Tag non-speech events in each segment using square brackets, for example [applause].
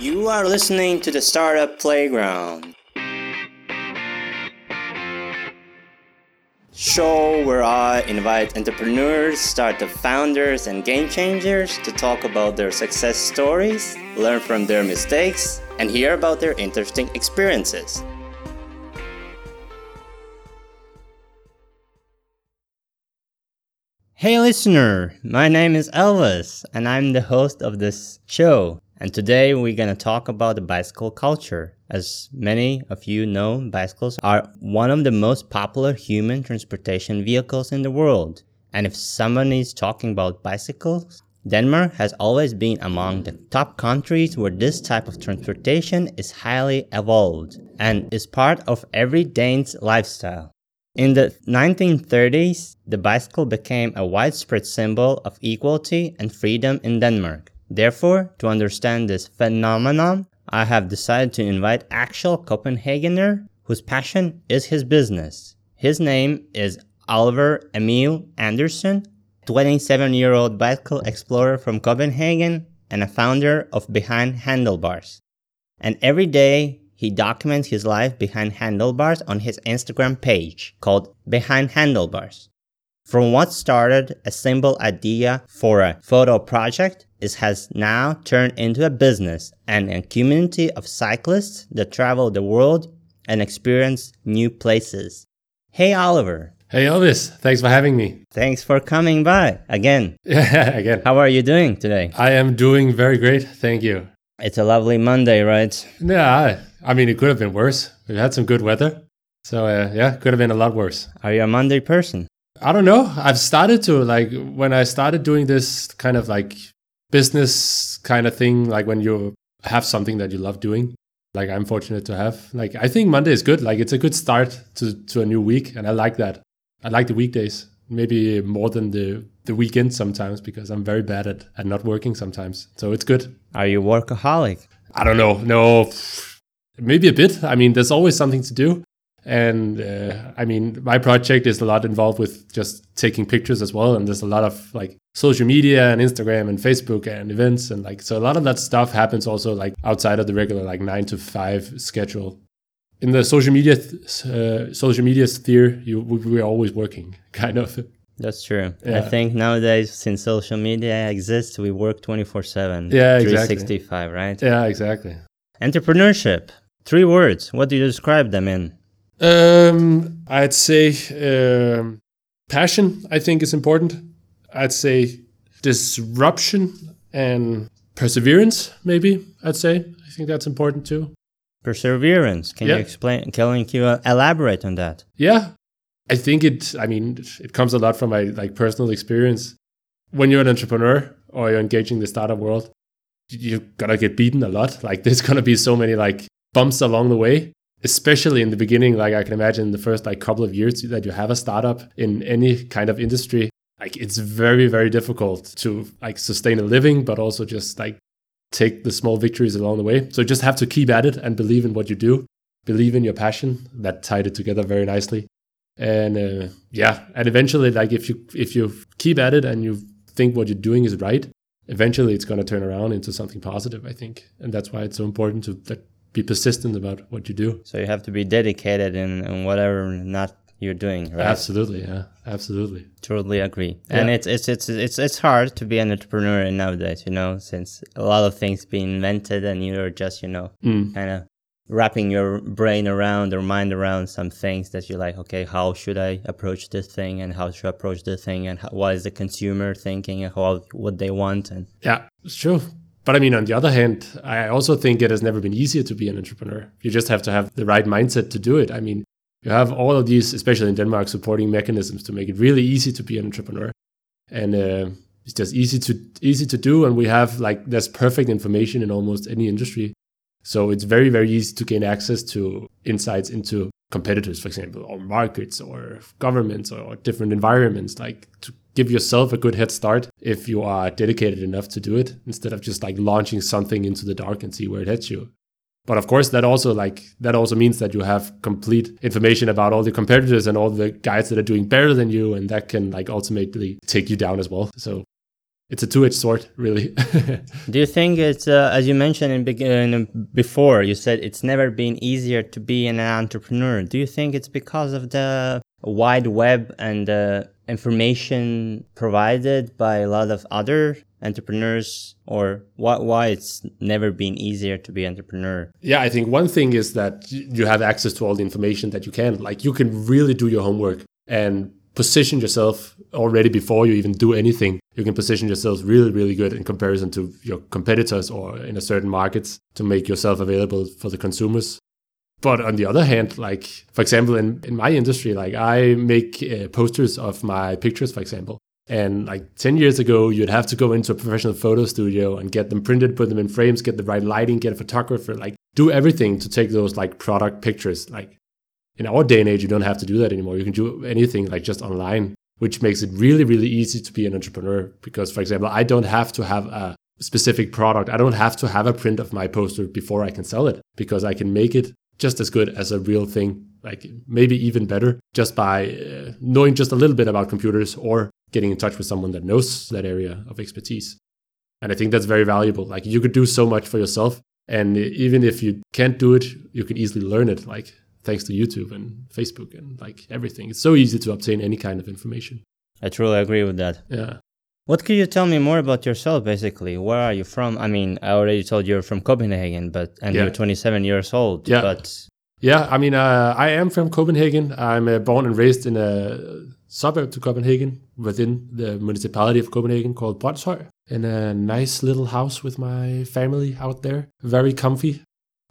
You are listening to the Startup Playground. Show where I invite entrepreneurs, startup founders, and game changers to talk about their success stories, learn from their mistakes, and hear about their interesting experiences. Hey listener, my name is Elvis and I'm the host of this show. And today we're going to talk about the bicycle culture. As many of you know, bicycles are one of the most popular human transportation vehicles in the world. And if someone is talking about bicycles, Denmark has always been among the top countries where this type of transportation is highly evolved and is part of every Dane's lifestyle. In the 1930s, the bicycle became a widespread symbol of equality and freedom in Denmark. Therefore, to understand this phenomenon, I have decided to invite actual Copenhagener whose passion is his business. His name is Oliver Emil Andersen, 27 year old bicycle explorer from Copenhagen and a founder of Behind Handlebars. And every day he documents his life behind handlebars on his Instagram page called Behind Handlebars. From what started a simple idea for a photo project, it has now turned into a business and a community of cyclists that travel the world and experience new places. Hey, Oliver. Hey, Elvis. Thanks for having me. Thanks for coming by again. [laughs] Yeah, again. How are you doing today? I am doing very great. Thank you. It's a lovely Monday, right? Yeah, I mean, it could have been worse. We've had some good weather. So, uh, yeah, could have been a lot worse. Are you a Monday person? I don't know. I've started to, like, when I started doing this kind of like business kind of thing, like when you have something that you love doing, like I'm fortunate to have. Like, I think Monday is good. Like, it's a good start to, to a new week. And I like that. I like the weekdays, maybe more than the, the weekend sometimes because I'm very bad at, at not working sometimes. So it's good. Are you workaholic? I don't know. No, maybe a bit. I mean, there's always something to do. And uh, I mean, my project is a lot involved with just taking pictures as well. And there's a lot of like social media and Instagram and Facebook and events. And like, so a lot of that stuff happens also like outside of the regular like nine to five schedule. In the social media, th- uh, social media sphere, you, we're always working [laughs] kind of. That's true. I think nowadays, since social media exists, we work 24 7. Yeah, exactly. 365, right? Yeah, exactly. Entrepreneurship. Three words. What do you describe them in? Um, I'd say um, passion. I think is important. I'd say disruption and perseverance. Maybe I'd say. I think that's important too. Perseverance. Can Yeah. you explain? Can you elaborate on that? Yeah, I think it. I mean, it comes a lot from my like personal experience. When you're an entrepreneur or you're engaging the startup world, you're gonna get beaten a lot. Like there's gonna be so many like bumps along the way, especially in the beginning. Like I can imagine the first like couple of years that you have a startup in any kind of industry, like it's very very difficult to like sustain a living, but also just like take the small victories along the way. So just have to keep at it and believe in what you do, believe in your passion. That tied it together very nicely and uh, yeah and eventually like if you if you keep at it and you think what you're doing is right eventually it's going to turn around into something positive i think and that's why it's so important to like, be persistent about what you do So you have to be dedicated in, in whatever not you're doing, right? absolutely yeah absolutely Totally agree. And it's it's it's it's it's hard to be an entrepreneur nowadays, you know, since a lot of things being invented and you're just, you know, Mm. kind of wrapping your brain around or mind around some things that you're like, okay, how should I approach this thing and how should I approach this thing and how, what is the consumer thinking and how what they want and yeah it's true but i mean on the other hand i also think it has never been easier to be an entrepreneur. You just have to have the right mindset to do it. I mean you have all of these especially in denmark supporting mechanisms to make it really easy to be an entrepreneur. And uh, it's just easy to easy to do. And we have like there's perfect information in almost any industry. So it's very very easy to gain access to insights into competitors for example or markets or governments or different environments like to give yourself a good head start if you are dedicated enough to do it instead of just like launching something into the dark and see where it hits you but of course that also like that also means that you have complete information about all the competitors and all the guys that are doing better than you and that can like ultimately take you down as well so it's a two-edged sword, really. [laughs] Do you think it's uh, as you mentioned in, begin, uh, uh, before? You said it's never been easier to be an entrepreneur. Do you think it's because of the wide web and the information provided by a lot of other entrepreneurs or why, why it's never been easier to be entrepreneur? Yeah i think one thing is that you have access to all the information that you can. Like you can really do your homework and position yourself already before you even do anything. You can position yourself really really good in comparison to your competitors or in a certain markets to make yourself available for the consumers but on the other hand like for example in, in my industry like i make uh, posters of my pictures for example and like 10 years ago, you'd have to go into a professional photo studio and get them printed, put them in frames, get the right lighting, get a photographer, like do everything to take those like product pictures. Like in our day and age, you don't have to do that anymore. You can do anything like just online, which makes it really, really easy to be an entrepreneur. Because, for example, I don't have to have a specific product. I don't have to have a print of my poster before I can sell it because I can make it just as good as a real thing, like maybe even better, just by uh, knowing just a little bit about computers or getting in touch with someone that knows that area of expertise. And I think that's very valuable. Like you could do so much for yourself. And even if you can't do it, you can easily learn it, like thanks to YouTube and Facebook and like everything. It's so easy to obtain any kind of information. I truly agree with that. Yeah. What could you tell me more about yourself, basically? Where are you from? I mean, I already told you you're from Copenhagen, but and yeah. you're 27 years old. Yeah. But yeah, I mean, uh, I am from Copenhagen. I'm uh, born and raised in a suburb to Copenhagen within the municipality of Copenhagen called Brønshøj in a nice little house with my family out there. Very comfy.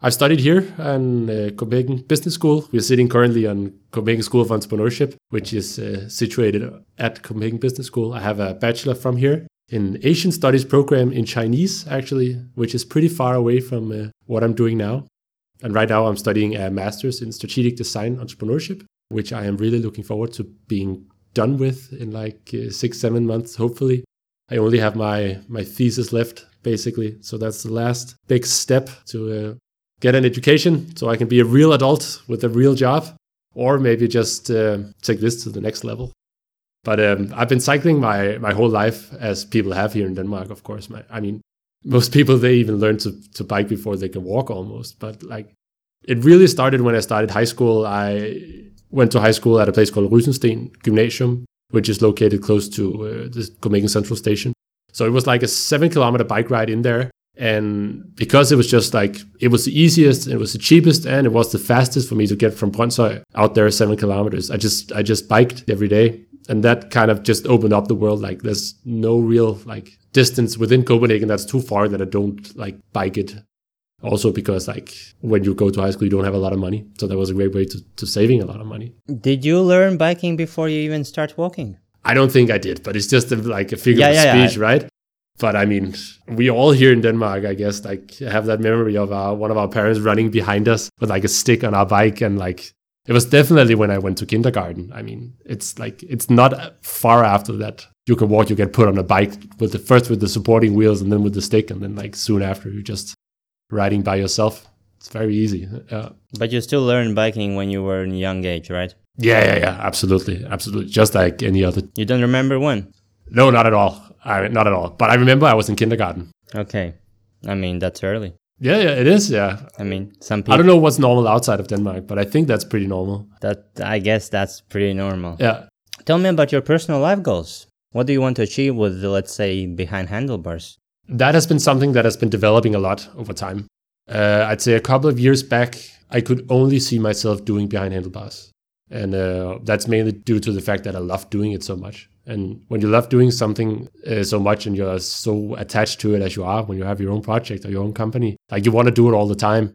I studied here in uh, Copenhagen Business School. We're sitting currently on Copenhagen School of Entrepreneurship, which is uh, situated at Copenhagen Business School. I have a bachelor from here in Asian Studies program in Chinese, actually, which is pretty far away from uh, what I'm doing now. And right now, I'm studying a master's in strategic design entrepreneurship, which I am really looking forward to being done with in like uh, six, seven months, hopefully. I only have my my thesis left, basically. So that's the last big step to uh, get an education, so I can be a real adult with a real job, or maybe just uh, take this to the next level. But um, I've been cycling my my whole life, as people have here in Denmark. Of course, my, I mean, most people they even learn to to bike before they can walk almost. But like, it really started when I started high school. I went to high school at a place called Rysensten Gymnasium, which is located close to uh, the Copenhagen Central Station. So it was like a seven kilometer bike ride in there. And because it was just like, it was the easiest, it was the cheapest, and it was the fastest for me to get from Brønshøj out there seven kilometers. I just, I just biked every day. And that kind of just opened up the world. Like there's no real like distance within Copenhagen that's too far that I don't like bike it also because like when you go to high school you don't have a lot of money so that was a great way to, to saving a lot of money did you learn biking before you even start walking i don't think i did but it's just a, like a figure yeah, of yeah, speech yeah. right but i mean we all here in denmark i guess like have that memory of our, one of our parents running behind us with like a stick on our bike and like it was definitely when i went to kindergarten i mean it's like it's not far after that you can walk you get put on a bike with the first with the supporting wheels and then with the stick and then like soon after you're just riding by yourself. It's very easy. Yeah. But you still learned biking when you were in young age, right? Yeah, yeah, yeah. Absolutely, absolutely. Just like any other. You don't remember when? No, not at all. I not at all. But I remember I was in kindergarten. Okay, I mean that's early. Yeah, yeah, it is. Yeah. I mean, some people. I don't know what's normal outside of Denmark, but I think that's pretty normal. That I guess that's pretty normal. Yeah. Tell me about your personal life goals. What do you want to achieve with, let's say, behind handlebars? That has been something that has been developing a lot over time. Uh, I'd say a couple of years back, I could only see myself doing behind handlebars. And uh, that's mainly due to the fact that I love doing it so much. And when you love doing something uh, so much and you're so attached to it as you are when you have your own project or your own company, like you want to do it all the time.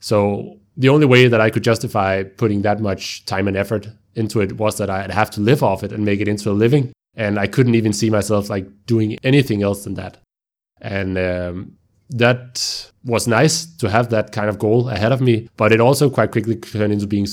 So the only way that I could justify putting that much time and effort into it was that I'd have to live off it and make it into a living. And I couldn't even see myself like doing anything else than that. And um, that was nice to have that kind of goal ahead of me, but it also quite quickly turned into being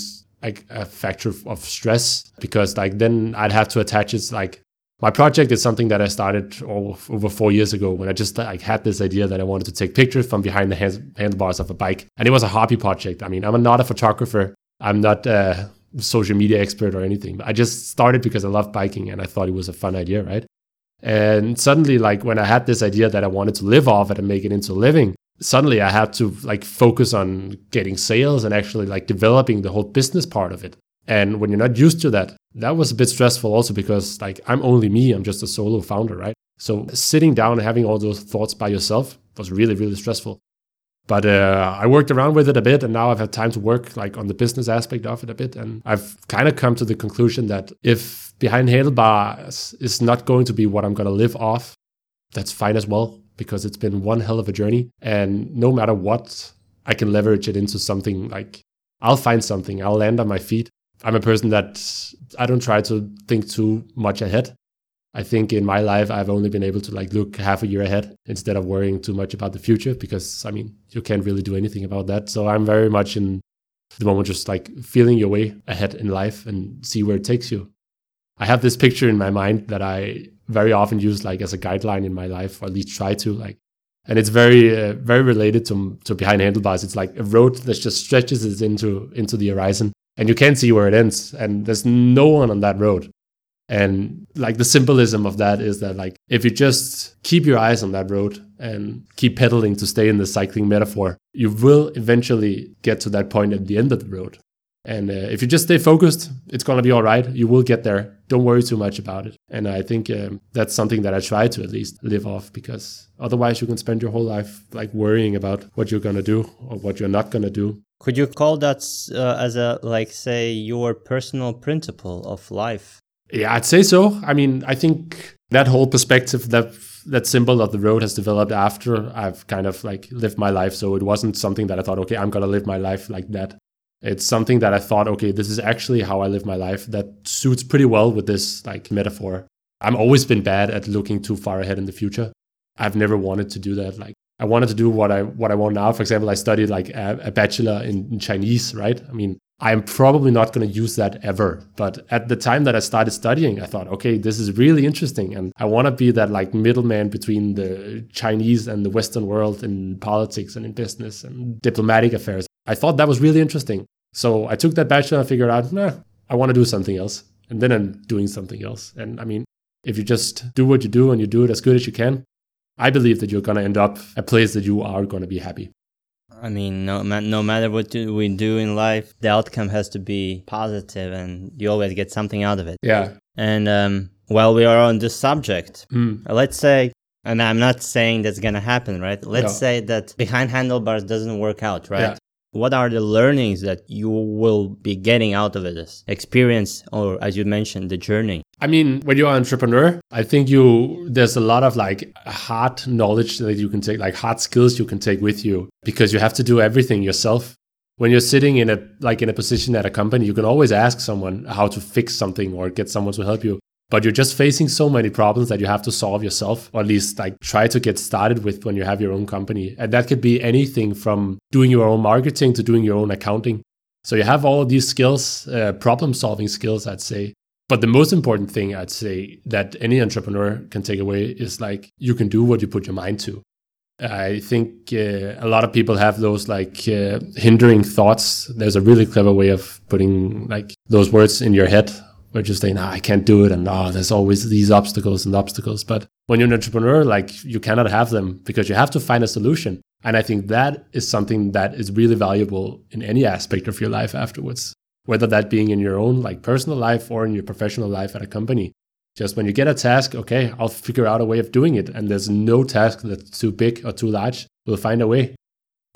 like a factor of stress because like then I'd have to attach it like my project is something that I started over four years ago when I just like had this idea that I wanted to take pictures from behind the handlebars of a bike, and it was a hobby project. I mean, I'm not a photographer, I'm not a social media expert or anything. I just started because I love biking and I thought it was a fun idea, right? And suddenly, like when I had this idea that I wanted to live off it and make it into a living, suddenly I had to like focus on getting sales and actually like developing the whole business part of it. And when you're not used to that, that was a bit stressful also because like I'm only me, I'm just a solo founder, right? So sitting down and having all those thoughts by yourself was really, really stressful. But uh, I worked around with it a bit, and now I've had time to work like on the business aspect of it a bit, and I've kind of come to the conclusion that if behind handlebars is not going to be what I'm going to live off, that's fine as well because it's been one hell of a journey, and no matter what, I can leverage it into something like I'll find something, I'll land on my feet. I'm a person that I don't try to think too much ahead. I think in my life I've only been able to like look half a year ahead instead of worrying too much about the future because I mean you can't really do anything about that. So I'm very much in the moment just like feeling your way ahead in life and see where it takes you. I have this picture in my mind that I very often use like as a guideline in my life or at least try to like and it's very uh, very related to to behind handlebars it's like a road that just stretches it into into the horizon and you can't see where it ends and there's no one on that road and like the symbolism of that is that like if you just keep your eyes on that road and keep pedaling to stay in the cycling metaphor, you will eventually get to that point at the end of the road. And uh, if you just stay focused, it's going to be all right. You will get there. Don't worry too much about it. And I think um, that's something that I try to at least live off because otherwise you can spend your whole life like worrying about what you're going to do or what you're not going to do. Could you call that uh, as a, like, say, your personal principle of life? Yeah, I'd say so. I mean, I think that whole perspective, that that symbol of the road has developed after I've kind of like lived my life. So it wasn't something that I thought, okay, I'm gonna live my life like that. It's something that I thought, okay, this is actually how I live my life. That suits pretty well with this like metaphor. I've always been bad at looking too far ahead in the future. I've never wanted to do that. Like I wanted to do what I what I want now. For example, I studied like a, a bachelor in, in Chinese, right? I mean, I'm probably not going to use that ever. But at the time that I started studying, I thought, okay, this is really interesting. And I want to be that like middleman between the Chinese and the Western world in politics and in business and diplomatic affairs. I thought that was really interesting. So I took that bachelor and I figured out, nah, I want to do something else. And then I'm doing something else. And I mean, if you just do what you do and you do it as good as you can, I believe that you're going to end up a place that you are going to be happy. I mean, no, no matter what we do in life, the outcome has to be positive, and you always get something out of it. Yeah. And um, while we are on this subject, mm. let's say, and I'm not saying that's gonna happen, right? Let's no. say that behind handlebars doesn't work out, right? Yeah what are the learnings that you will be getting out of this experience or as you mentioned the journey? I mean when you're an entrepreneur i think you there's a lot of like hard knowledge that you can take like hard skills you can take with you because you have to do everything yourself. When you're sitting in a like in a position at a company you can always ask someone how to fix something or get someone to help you but you're just facing so many problems that you have to solve yourself or at least like try to get started with when you have your own company. And that could be anything from doing your own marketing to doing your own accounting. So you have all of these skills uh, problem solving skills i'd say. But the most important thing i'd say that any entrepreneur can take away is like you can do what you put your mind to. I think uh, a lot of people have those like uh, hindering thoughts. There's a really clever way of putting like those words in your head we're just saying, nah, I can't do it. And oh, there's always these obstacles and obstacles. But when you're an entrepreneur, like you cannot have them because you have to find a solution. And I think that is something that is really valuable in any aspect of your life afterwards, whether that being in your own like personal life or in your professional life at a company. Just when you get a task, okay, I'll figure out a way of doing it. And there's no task that's too big or too large. We'll find a way.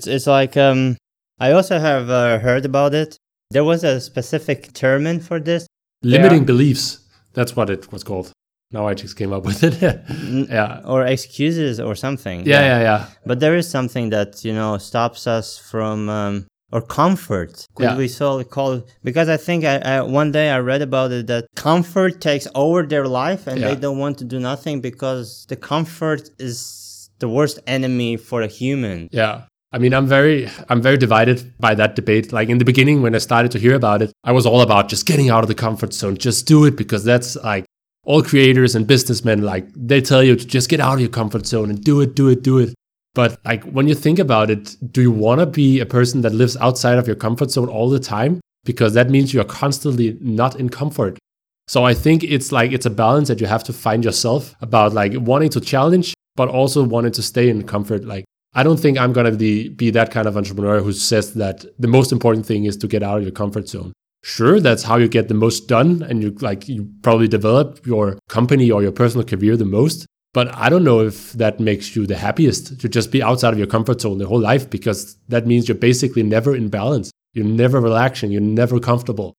It's like, um, I also have uh, heard about it. There was a specific term in for this limiting yeah. beliefs. That's what it was called. Now I just came up with it. [laughs] yeah. Or excuses or something. Yeah, yeah, yeah, But there is something that, you know, stops us from, um, or comfort. Could yeah. we so call it? Because I think I, I, one day I read about it that comfort takes over their life and yeah. they don't want to do nothing because the comfort is the worst enemy for a human. Yeah. I mean, I'm very, I'm very divided by that debate. Like in the beginning, when I started to hear about it, I was all about just getting out of the comfort zone, just do it because that's like all creators and businessmen, like they tell you to just get out of your comfort zone and do it, do it, do it. But like when you think about it, do you want to be a person that lives outside of your comfort zone all the time? Because that means you're constantly not in comfort. So I think it's like it's a balance that you have to find yourself about like wanting to challenge, but also wanting to stay in comfort. Like I don't think I'm gonna be, be that kind of entrepreneur who says that the most important thing is to get out of your comfort zone. Sure, that's how you get the most done and you like you probably develop your company or your personal career the most. But I don't know if that makes you the happiest to just be outside of your comfort zone the whole life because that means you're basically never in balance. You're never relaxing, you're never comfortable.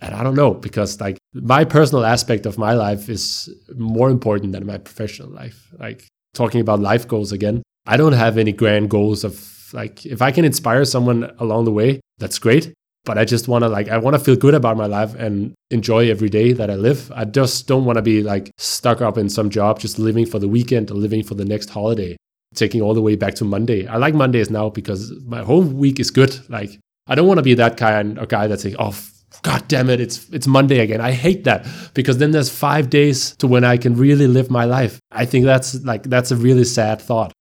And I don't know because like my personal aspect of my life is more important than my professional life. Like talking about life goals again, I don't have any grand goals of like if I can inspire someone along the way, that's great. But I just want to like I want to feel good about my life and enjoy every day that I live. I just don't want to be like stuck up in some job just living for the weekend or living for the next holiday, taking all the way back to Monday. I like Mondays now because my whole week is good. Like I don't want to be that kind of guy that's like, oh God damn it, it's it's Monday again. I hate that because then there's five days to when I can really live my life. I think that's like that's a really sad thought.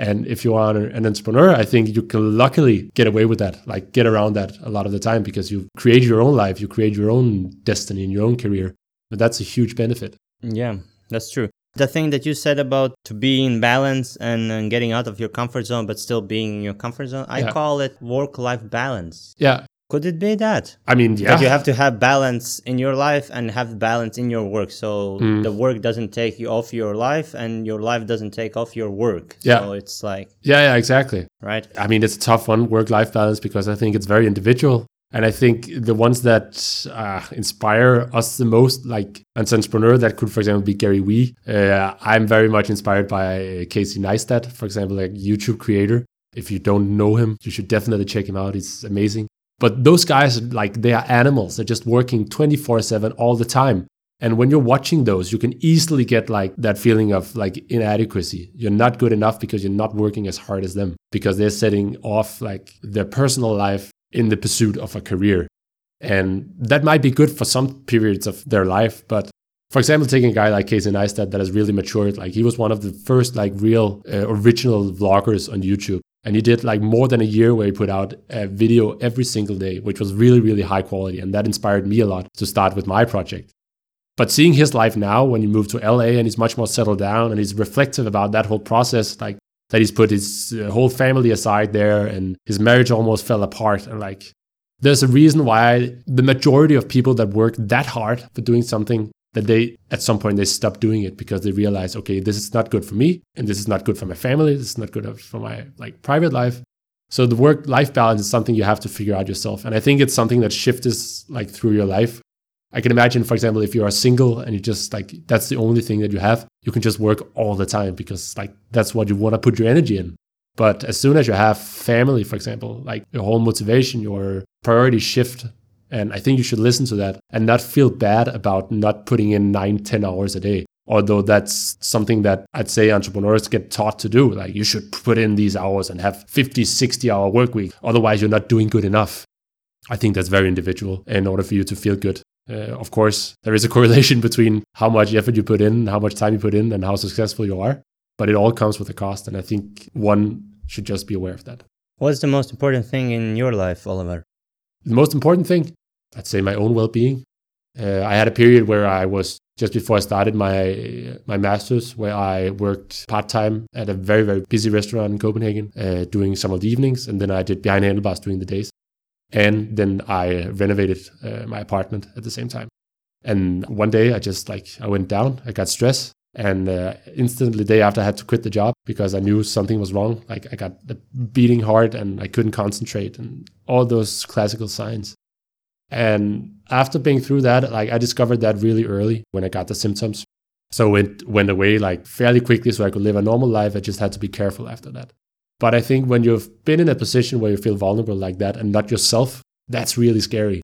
And if you are an entrepreneur, I think you can luckily get away with that, like get around that a lot of the time because you create your own life, you create your own destiny in your own career. But that's a huge benefit. Yeah, that's true. The thing that you said about to be in balance and, and getting out of your comfort zone, but still being in your comfort zone, I yeah. call it work life balance. Yeah. Could it be that? I mean, yeah. That you have to have balance in your life and have balance in your work. So mm. the work doesn't take you off your life and your life doesn't take off your work. Yeah. So it's like. Yeah, yeah, exactly. Right. I mean, it's a tough one, work life balance, because I think it's very individual. And I think the ones that uh, inspire us the most, like an entrepreneur, that could, for example, be Gary Vee. Uh, I'm very much inspired by Casey Neistat, for example, like YouTube creator. If you don't know him, you should definitely check him out. He's amazing. But those guys, like, they are animals. They're just working 24 7 all the time. And when you're watching those, you can easily get like that feeling of like inadequacy. You're not good enough because you're not working as hard as them because they're setting off like their personal life in the pursuit of a career. And that might be good for some periods of their life. But for example, taking a guy like Casey Neistat that has really matured, like he was one of the first like real uh, original vloggers on YouTube. And he did like more than a year where he put out a video every single day, which was really, really high quality. And that inspired me a lot to start with my project. But seeing his life now, when he moved to LA and he's much more settled down and he's reflective about that whole process, like that he's put his uh, whole family aside there and his marriage almost fell apart. And like, there's a reason why the majority of people that work that hard for doing something that they at some point they stop doing it because they realize okay this is not good for me and this is not good for my family this is not good for my like private life. So the work life balance is something you have to figure out yourself. And i think it's something that shifts like through your life. I can imagine for example if you are single and you just like that's the only thing that you have you can just work all the time because like that's what you want to put your energy in. But as soon as you have family for example like your whole motivation your priorities shift and I think you should listen to that and not feel bad about not putting in nine, 10 hours a day. Although that's something that I'd say entrepreneurs get taught to do. Like you should put in these hours and have 50, 60 hour work week. Otherwise, you're not doing good enough. I think that's very individual in order for you to feel good. Uh, of course, there is a [laughs] correlation between how much effort you put in, how much time you put in, and how successful you are. But it all comes with a cost. And I think one should just be aware of that. What's the most important thing in your life, Oliver? The most important thing I'd say my own well-being. Uh, I had a period where I was just before I started my my masters, where I worked part time at a very very busy restaurant in Copenhagen, uh, doing some of the evenings, and then I did behind handlebars during the days, and then I renovated uh, my apartment at the same time. And one day I just like I went down, I got stressed, and uh, instantly the day after I had to quit the job because I knew something was wrong. Like I got the beating heart and I couldn't concentrate and all those classical signs. And after being through that, like I discovered that really early when I got the symptoms. So it went away like fairly quickly so I could live a normal life. I just had to be careful after that. But I think when you've been in a position where you feel vulnerable like that and not yourself, that's really scary.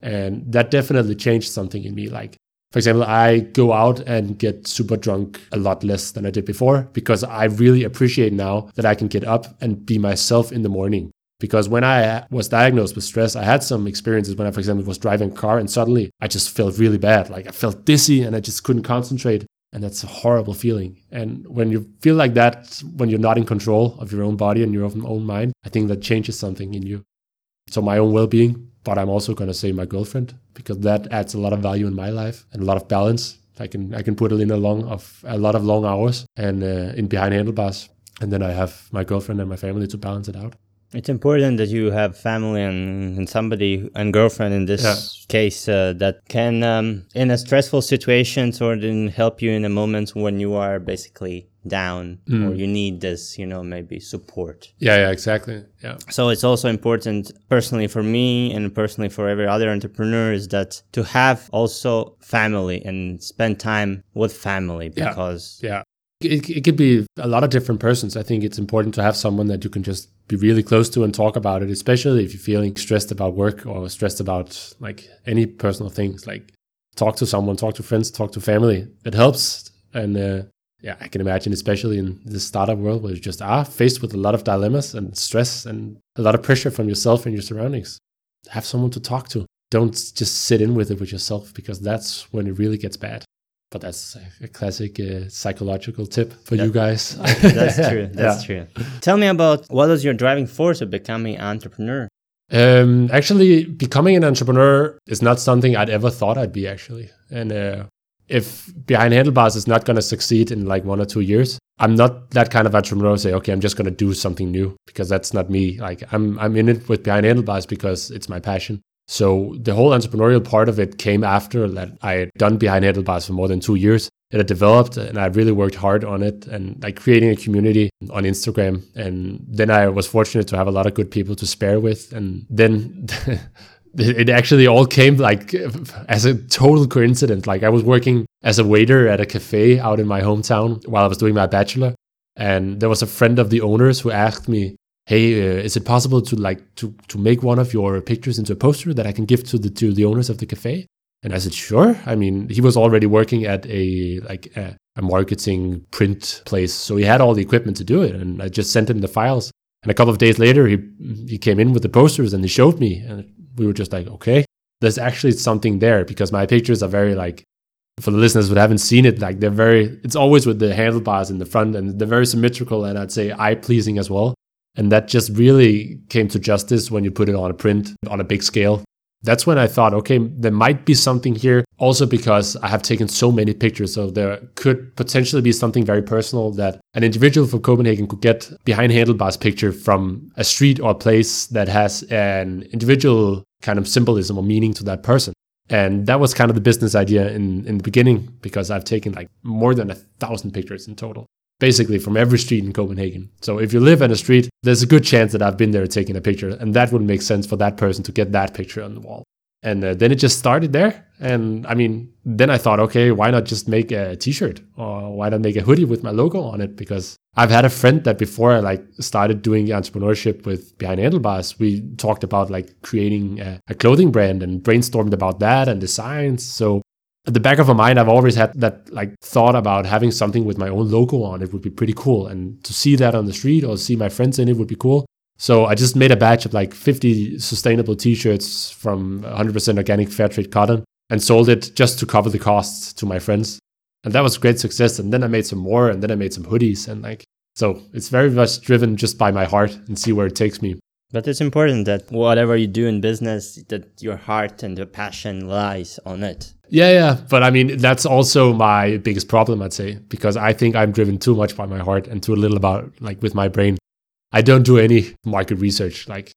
And that definitely changed something in me. Like, for example, I go out and get super drunk a lot less than I did before because I really appreciate now that I can get up and be myself in the morning. Because when I was diagnosed with stress, I had some experiences when I, for example, was driving a car and suddenly I just felt really bad. Like I felt dizzy and I just couldn't concentrate. And that's a horrible feeling. And when you feel like that, when you're not in control of your own body and your own mind, I think that changes something in you. So my own well being, but I'm also going to say my girlfriend because that adds a lot of value in my life and a lot of balance. I can I can put it in a long of a lot of long hours and uh, in behind handlebars, and then I have my girlfriend and my family to balance it out. It's important that you have family and, and somebody and girlfriend in this Yeah. case uh, that can, um, in a stressful situations or then help you in a moment when you are basically down or you need this, you know, maybe support. Yeah, yeah, exactly. Yeah, So it's also important personally for me and personally for every other entrepreneur is that to have also family and spend time with family Yeah. because yeah. It, it could be a lot of different persons. I think it's important to have someone that you can just be really close to and talk about it, especially if you're feeling stressed about work or stressed about like any personal things. Like talk to someone, talk to friends, talk to family. It helps. And uh, yeah, I can imagine, especially in the startup world where you just are faced with a lot of dilemmas and stress and a lot of pressure from yourself and your surroundings. Have someone to talk to. Don't just sit in with it with yourself because that's when it really gets bad. But that's a- classic uh, psychological tip for you guys. [laughs] that's [laughs] true. That's Yeah. true. Tell me about what was your driving force of becoming an entrepreneur? Um, actually, becoming an entrepreneur is not something I'd ever thought I'd be. Actually, and uh, if behind handlebars is not going to succeed in like one or two years, I'm not that kind of entrepreneur. Who say, okay, I'm just going to do something new because that's not me. Like I'm, I'm in it with behind handlebars because it's my passion. So the whole entrepreneurial part of it came after that I had done behind handlebars for more than two years. It had developed and I really worked hard on it and like creating a community on Instagram. And then I was fortunate to have a lot of good people to spare with. And then [laughs] it actually all came like as a total coincidence. Like I was working as a waiter at a cafe out in my hometown while I was doing my bachelor. And there was a friend of the owners who asked me, hey uh, is it possible to like to to make one of your pictures into a poster that i can give to the to the owners of the cafe? And i said sure. I mean he was already working at a like a, a marketing print place. So he had all the equipment to do it. And i just sent him the files. And a couple of days later he he came in with the posters and he showed me. And we were just like okay there's actually something there because my pictures are very like for the listeners who haven't seen it, like they're very, it's always with the handlebars in the front and they're very symmetrical and I'd say eye pleasing as well. And that just really came to justice when you put it on a print on a big scale. That's when I thought, okay, there might be something here. Also, because I have taken so many pictures, so there could potentially be something very personal that an individual from Copenhagen could get behind handlebars picture from a street or a place that has an individual kind of symbolism or meaning to that person. And that was kind of the business idea in, in the beginning because I've taken like more than a thousand pictures in total basically from every street in Copenhagen. So if you live in a street, there's a good chance that I've been there taking a picture, and that would make sense for that person to get that picture on the wall. And uh, then it just started there. And I mean, then I thought, okay, why not just make a t-shirt or why not make a hoodie with my logo on it? Because I've had a friend that before I like started doing entrepreneurship with Behind Handlebars, we talked about like creating a, a clothing brand and brainstormed about that and designs. So at the back of my mind, I've always had that like thought about having something with my own logo on it would be pretty cool. And to see that on the street or see my friends in it would be cool. So I just made a batch of like 50 sustainable t-shirts from 100% organic fair trade cotton and sold it just to cover the costs to my friends. And that was great success. And then I made some more and then I made some hoodies and like, so it's very much driven just by my heart and see where it takes me. But it's important that whatever you do in business, that your heart and your passion lies on it. Yeah, yeah. But I mean, that's also my biggest problem, I'd say, because I think I'm driven too much by my heart and too little about like with my brain. I don't do any market research. Like,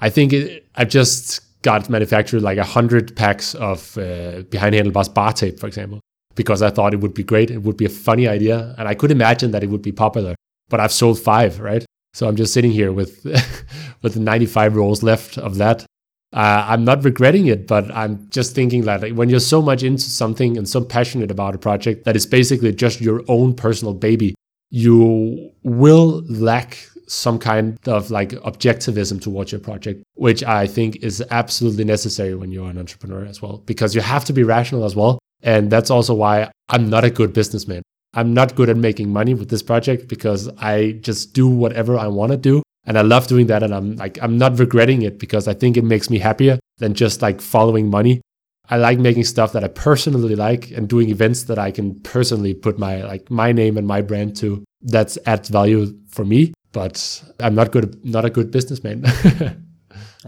I think it, I've just got manufactured like a hundred packs of uh, behind handlebars bar tape, for example, because I thought it would be great. It would be a funny idea, and I could imagine that it would be popular. But I've sold five, right? So I'm just sitting here with [laughs] with 95 rolls left of that. Uh, I'm not regretting it, but I'm just thinking that like, when you're so much into something and so passionate about a project that is basically just your own personal baby, you will lack some kind of like objectivism towards your project, which I think is absolutely necessary when you're an entrepreneur as well, because you have to be rational as well. And that's also why I'm not a good businessman. I'm not good at making money with this project because I just do whatever I want to do. And I love doing that. And I'm like, I'm not regretting it because I think it makes me happier than just like following money. I like making stuff that I personally like and doing events that I can personally put my like my name and my brand to. That's adds value for me. But I'm not good, not a good businessman. [laughs]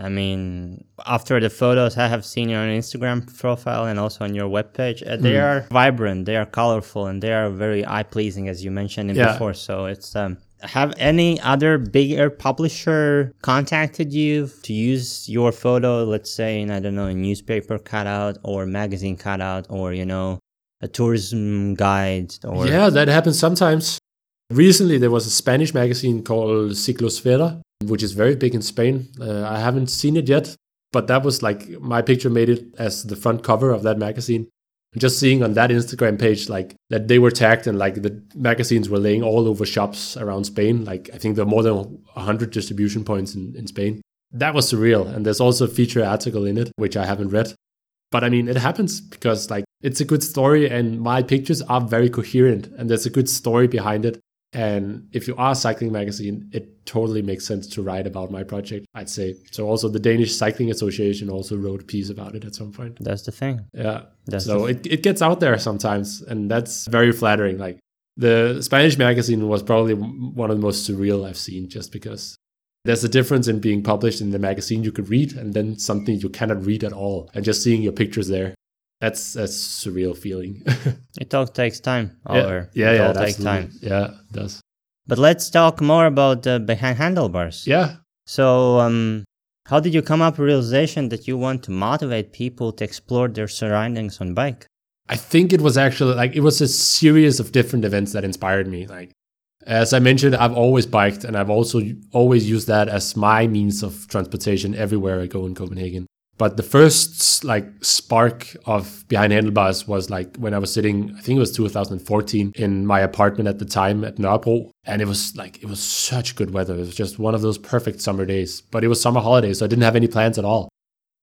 I mean, after the photos I have seen on your Instagram profile and also on your webpage, uh, they Mm. are vibrant, they are colorful, and they are very eye pleasing, as you mentioned Yeah. before. So it's um. Have any other bigger publisher contacted you to use your photo, let's say in I don't know a newspaper cutout or magazine cutout or you know a tourism guide or yeah, that happens sometimes. Recently, there was a Spanish magazine called Ciclosfera, which is very big in Spain. Uh, I haven't seen it yet, but that was like my picture made it as the front cover of that magazine. Just seeing on that Instagram page, like that they were tagged and like the magazines were laying all over shops around Spain. Like I think there are more than 100 distribution points in, in Spain. That was surreal. And there's also a feature article in it, which I haven't read. But I mean, it happens because like it's a good story and my pictures are very coherent and there's a good story behind it. And if you are a cycling magazine, it totally makes sense to write about my project, I'd say. So also the Danish Cycling Association also wrote a piece about it at some point. that's the thing. Yeah. That's so it, it gets out there sometimes and that's very flattering. Like the Spanish magazine was probably one of the most surreal I've seen just because there's a difference in being published in the magazine you could read and then something you cannot read at all and just seeing your pictures there. That's that's surreal feeling. [laughs] It all takes time. yeah, Oliver. yeah, it yeah, all takes time. Yeah, it does. But let's talk more about the behind handlebars. Yeah. So, um, how did you come up with realization that you want to motivate people to explore their surroundings on bike? I think it was actually like it was a series of different events that inspired me. Like as I mentioned, I've always biked and I've also always used that as my means of transportation everywhere I go in Copenhagen. But the first like spark of behind handlebars was like when I was sitting, I think it was 2014 in my apartment at the time at Nørrebro. And it was like, it was such good weather. It was just one of those perfect summer days, but it was summer holidays. So I didn't have any plans at all.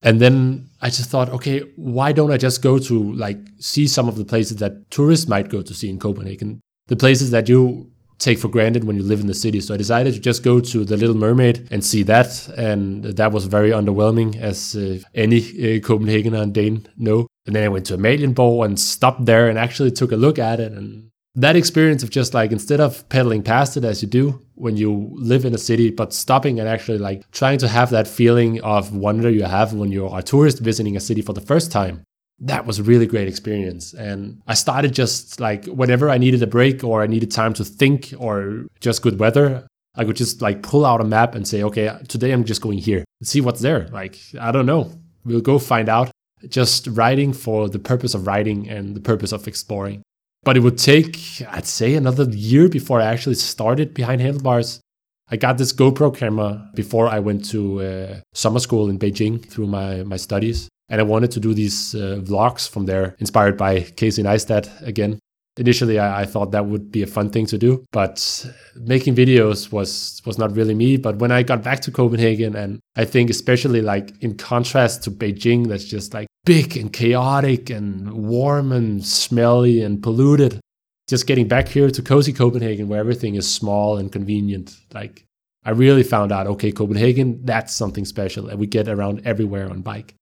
And then I just thought, okay, why don't I just go to like see some of the places that tourists might go to see in Copenhagen? The places that you take for granted when you live in the city. So I decided to just go to the Little Mermaid and see that. And that was very underwhelming, as uh, any uh, Copenhagener and Dane know. And then I went to Amalienborg and stopped there and actually took a look at it. And that experience of just like, instead of pedaling past it as you do when you live in a city, but stopping and actually like trying to have that feeling of wonder you have when you are a tourist visiting a city for the first time that was a really great experience. And I started just like whenever I needed a break or I needed time to think or just good weather, I could just like pull out a map and say, okay, today I'm just going here see what's there. Like, I don't know. We'll go find out. Just writing for the purpose of writing and the purpose of exploring. But it would take, I'd say, another year before I actually started behind handlebars. I got this GoPro camera before I went to uh, summer school in Beijing through my, my studies. And I wanted to do these uh, vlogs from there, inspired by Casey Neistat again. Initially, I, I, thought that would be a fun thing to do, but making videos was was not really me. But when I got back to Copenhagen, and I think especially like in contrast to Beijing, that's just like big and chaotic and warm and smelly and polluted. Just getting back here to cozy Copenhagen, where everything is small and convenient, like I really found out, okay, Copenhagen, that's something special, and we get around everywhere on bike.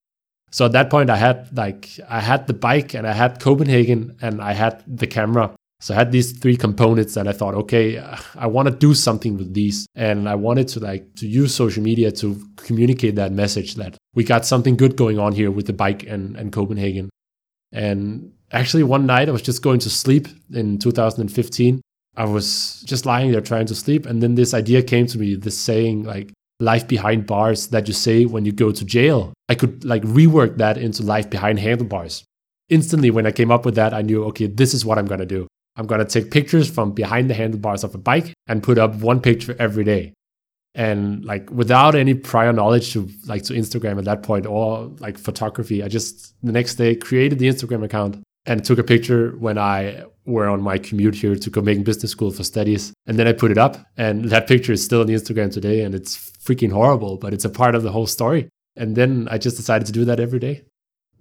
So at that point, I had like I had the bike and I had Copenhagen and I had the camera. So I had these three components, and I thought, okay, I want to do something with these, and I wanted to like to use social media to communicate that message that we got something good going on here with the bike and and Copenhagen. And actually, one night I was just going to sleep in 2015. I was just lying there trying to sleep, and then this idea came to me. This saying like life behind bars that you say when you go to jail. I could like rework that into life behind handlebars. Instantly, when I came up with that, I knew, okay, this is what I'm to do. I'm to take pictures from behind the handlebars of a bike and put up one picture every day. And like without any prior knowledge to like to Instagram at that point or like photography, I just the next day created the Instagram account and took a picture when I were on my commute here to Copenhagen Business School for studies. And then I put it up, and that picture is still on the Instagram today, and it's freaking horrible, but it's a part of the whole story. And then I just decided to do that every day.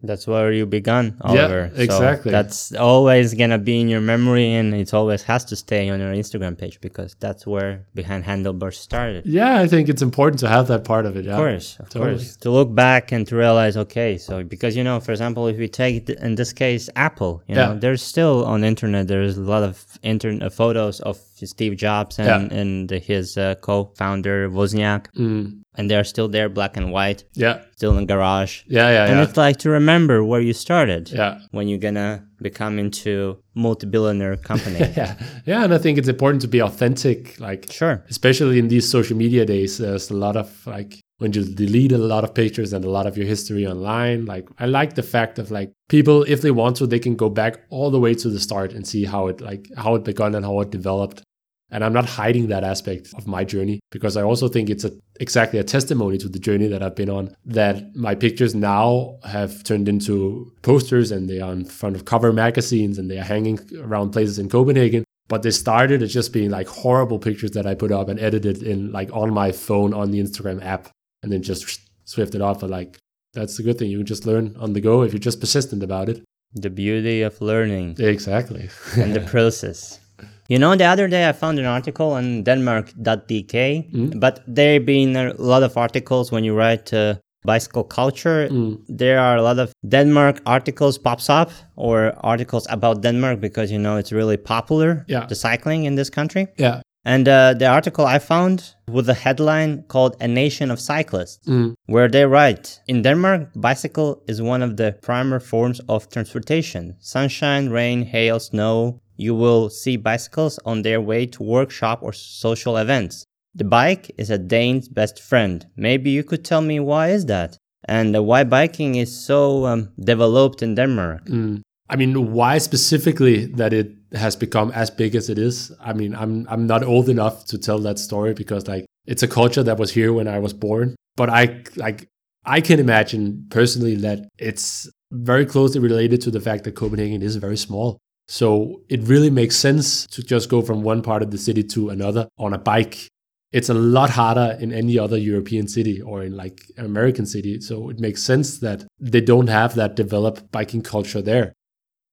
That's where you began, Oliver. Yeah, exactly. So that's always gonna be in your memory, and it always has to stay on your Instagram page because that's where Behind Handlebars started. Yeah, I think it's important to have that part of it. Yeah. Of course, of totally. course. To look back and to realize, okay, so because you know, for example, if we take th- in this case Apple, you Yeah. know, there's still on the internet there's a lot of internet photos of Steve Jobs and Yeah. and his uh, co-founder Wozniak. Mm. And they're still there, black and white, Yeah. still in garage. Yeah. Yeah. And Yeah. it's like to remember where you started Yeah. when you're gonna become into multi-billionaire company. [laughs] Yeah. Yeah. And I think it's important to be authentic. Like, sure. especially in these social media days, there's a lot of like when you delete a lot of pictures and a lot of your history online. Like, I like the fact of like people, if they want to, they can go back all the way to the start and see how it like how it begun and how it developed. And I'm not hiding that aspect of my journey because I also think it's a, exactly a testimony to the journey that I've been on. That my pictures now have turned into posters and they are in front of cover magazines and they are hanging around places in Copenhagen. But they started as just being like horrible pictures that I put up and edited in like on my phone on the Instagram app and then just swift it off. But like that's the good thing. You can just learn on the go if you're just persistent about it. The beauty of learning Exactly. and the [laughs] process. You know, the other day I found an article on Denmark.dk, Mm. but there been a lot of articles when you write uh, bicycle culture. Mm. There are a lot of Denmark articles pops up or articles about Denmark because you know it's really popular Yeah. the cycling in this country. yeah. And uh, the article I found with a headline called "A Nation of Cyclists." Mm. where they write In Denmark, bicycle is one of the primary forms of transportation. Sunshine, rain, hail, snow, you will see bicycles on their way to workshop or social events. The bike is a Dane's best friend. Maybe you could tell me why is that? And why biking is so um, developed in Denmark? Mm. I mean, why specifically that it has become as big as it is? I mean, I'm I'm not old enough to tell that story because like it's a culture that was here when I was born. But I like I can imagine personally that it's very closely related to the fact that Copenhagen is very small. So it really makes sense to just go from one part of the city to another on a bike. It's a lot harder in any other European city or in like an American city. So it makes sense that they don't have that developed biking culture there.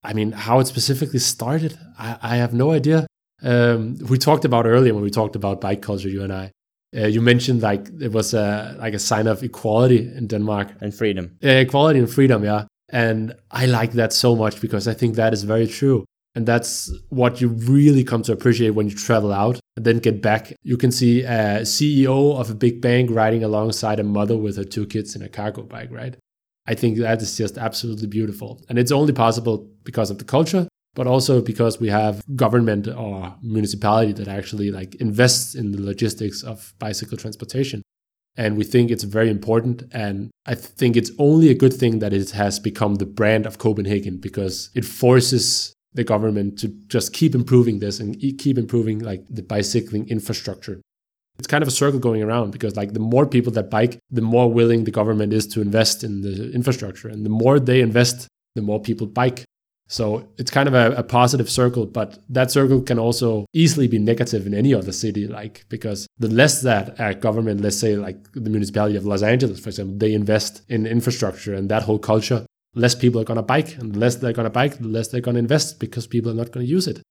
I mean, how it specifically started, I, I have no idea. Um, we talked about earlier when we talked about bike culture, you and I. Uh, you mentioned like it was a like a sign of equality in Denmark, And freedom. uh, equality and freedom, yeah. And I like that so much because I think that is very true. And that's what you really come to appreciate when you travel out and then get back. You can see a CEO of a big bank riding alongside a mother with her two kids in a cargo bike, right? I think that is just absolutely beautiful. And it's only possible because of the culture, but also because we have government or municipality that actually like invests in the logistics of bicycle transportation. And we think it's very important. And I think it's only a good thing that it has become the brand of Copenhagen because it forces the government to just keep improving this and keep improving like the bicycling infrastructure. It's kind of a circle going around because like the more people that bike, the more willing the government is to invest in the infrastructure. And the more they invest, the more people bike. So it's kind of a, a positive circle, but that circle can also easily be negative in any other city, like because the less that a government, let's say like the municipality of Los Angeles, for example, they invest in infrastructure and that whole culture, less people are gonna bike, and the less they're gonna bike, the less they're gonna invest because people are not gonna use it.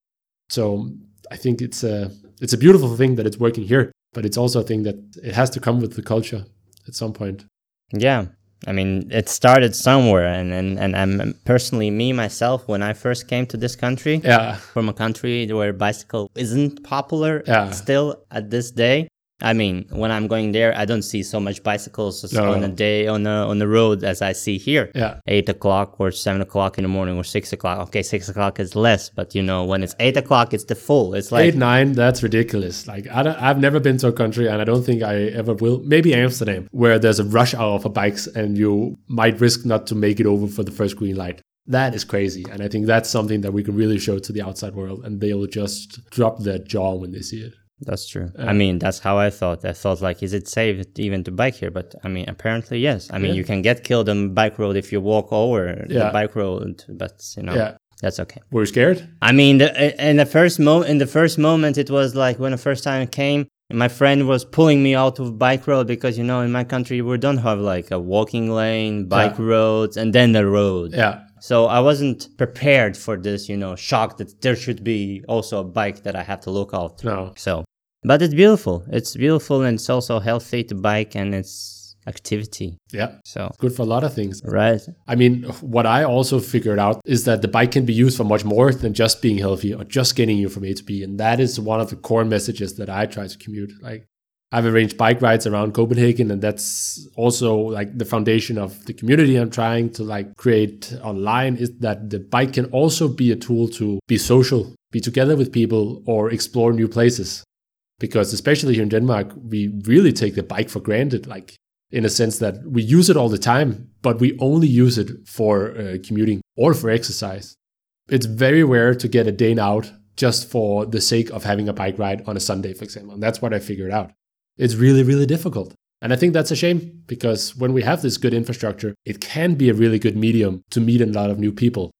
So I think it's a it's a beautiful thing that it's working here, but it's also a thing that it has to come with the culture at some point. Yeah. I mean, it started somewhere, and, and, and I'm personally, me, myself, when I first came to this country, Yeah, from a country where bicycle isn't popular Yeah. still at this day. I mean, when I'm going there, I don't see so much bicycles No. on a day on the on the road as I see here. yeah, Eight o'clock or seven o'clock in the morning or six o'clock. Okay, six o'clock is less, but you know when it's eight o'clock, it's the full. It's like eight nine. That's ridiculous. Like I don't, I've never been to a country, and I don't think I ever will. Maybe Amsterdam, where there's a rush hour for bikes, and you might risk not to make it over for the first green light. That is crazy, and I think that's something that we can really show to the outside world, and they will just drop their jaw when they see it. That's true. I uh, mean, that's how I thought. I thought like, is it safe even to bike here? But I mean, apparently yes. I mean, Yeah. you can get killed on bike road if you walk over the bike road, but you know, Yeah, that's okay. were you scared? I mean, the, in the first mo in the first moment, it was like when the first time it came, my friend was pulling me out of bike road because you know in my country we don't have like a walking lane, bike Yeah. roads, and then the road. Yeah, So I wasn't prepared for this, you know, shock that there should be also a bike that I have to look out. no, So, but it's beautiful. It's beautiful and it's also healthy to bike and it's activity. yeah, So, good for a lot of things. right. I mean, what I also figured out is that the bike can be used for much more than just being healthy or just getting you from A to B. And that is one of the core messages that I try to commute. Like, I've arranged bike rides around Copenhagen, and that's also like the foundation of the community I'm trying to like create online is that the bike can also be a tool to be social, be together with people, or explore new places. Because especially here in Denmark, we really take the bike for granted, like in a sense that we use it all the time, but we only use it for uh, commuting or for exercise. It's very rare to get a day out just for the sake of having a bike ride on a Sunday, for example. And that's what I figured out it's really, really difficult. And I think that's a shame because when we have this good infrastructure, it can be a really good medium to meet a lot of new people.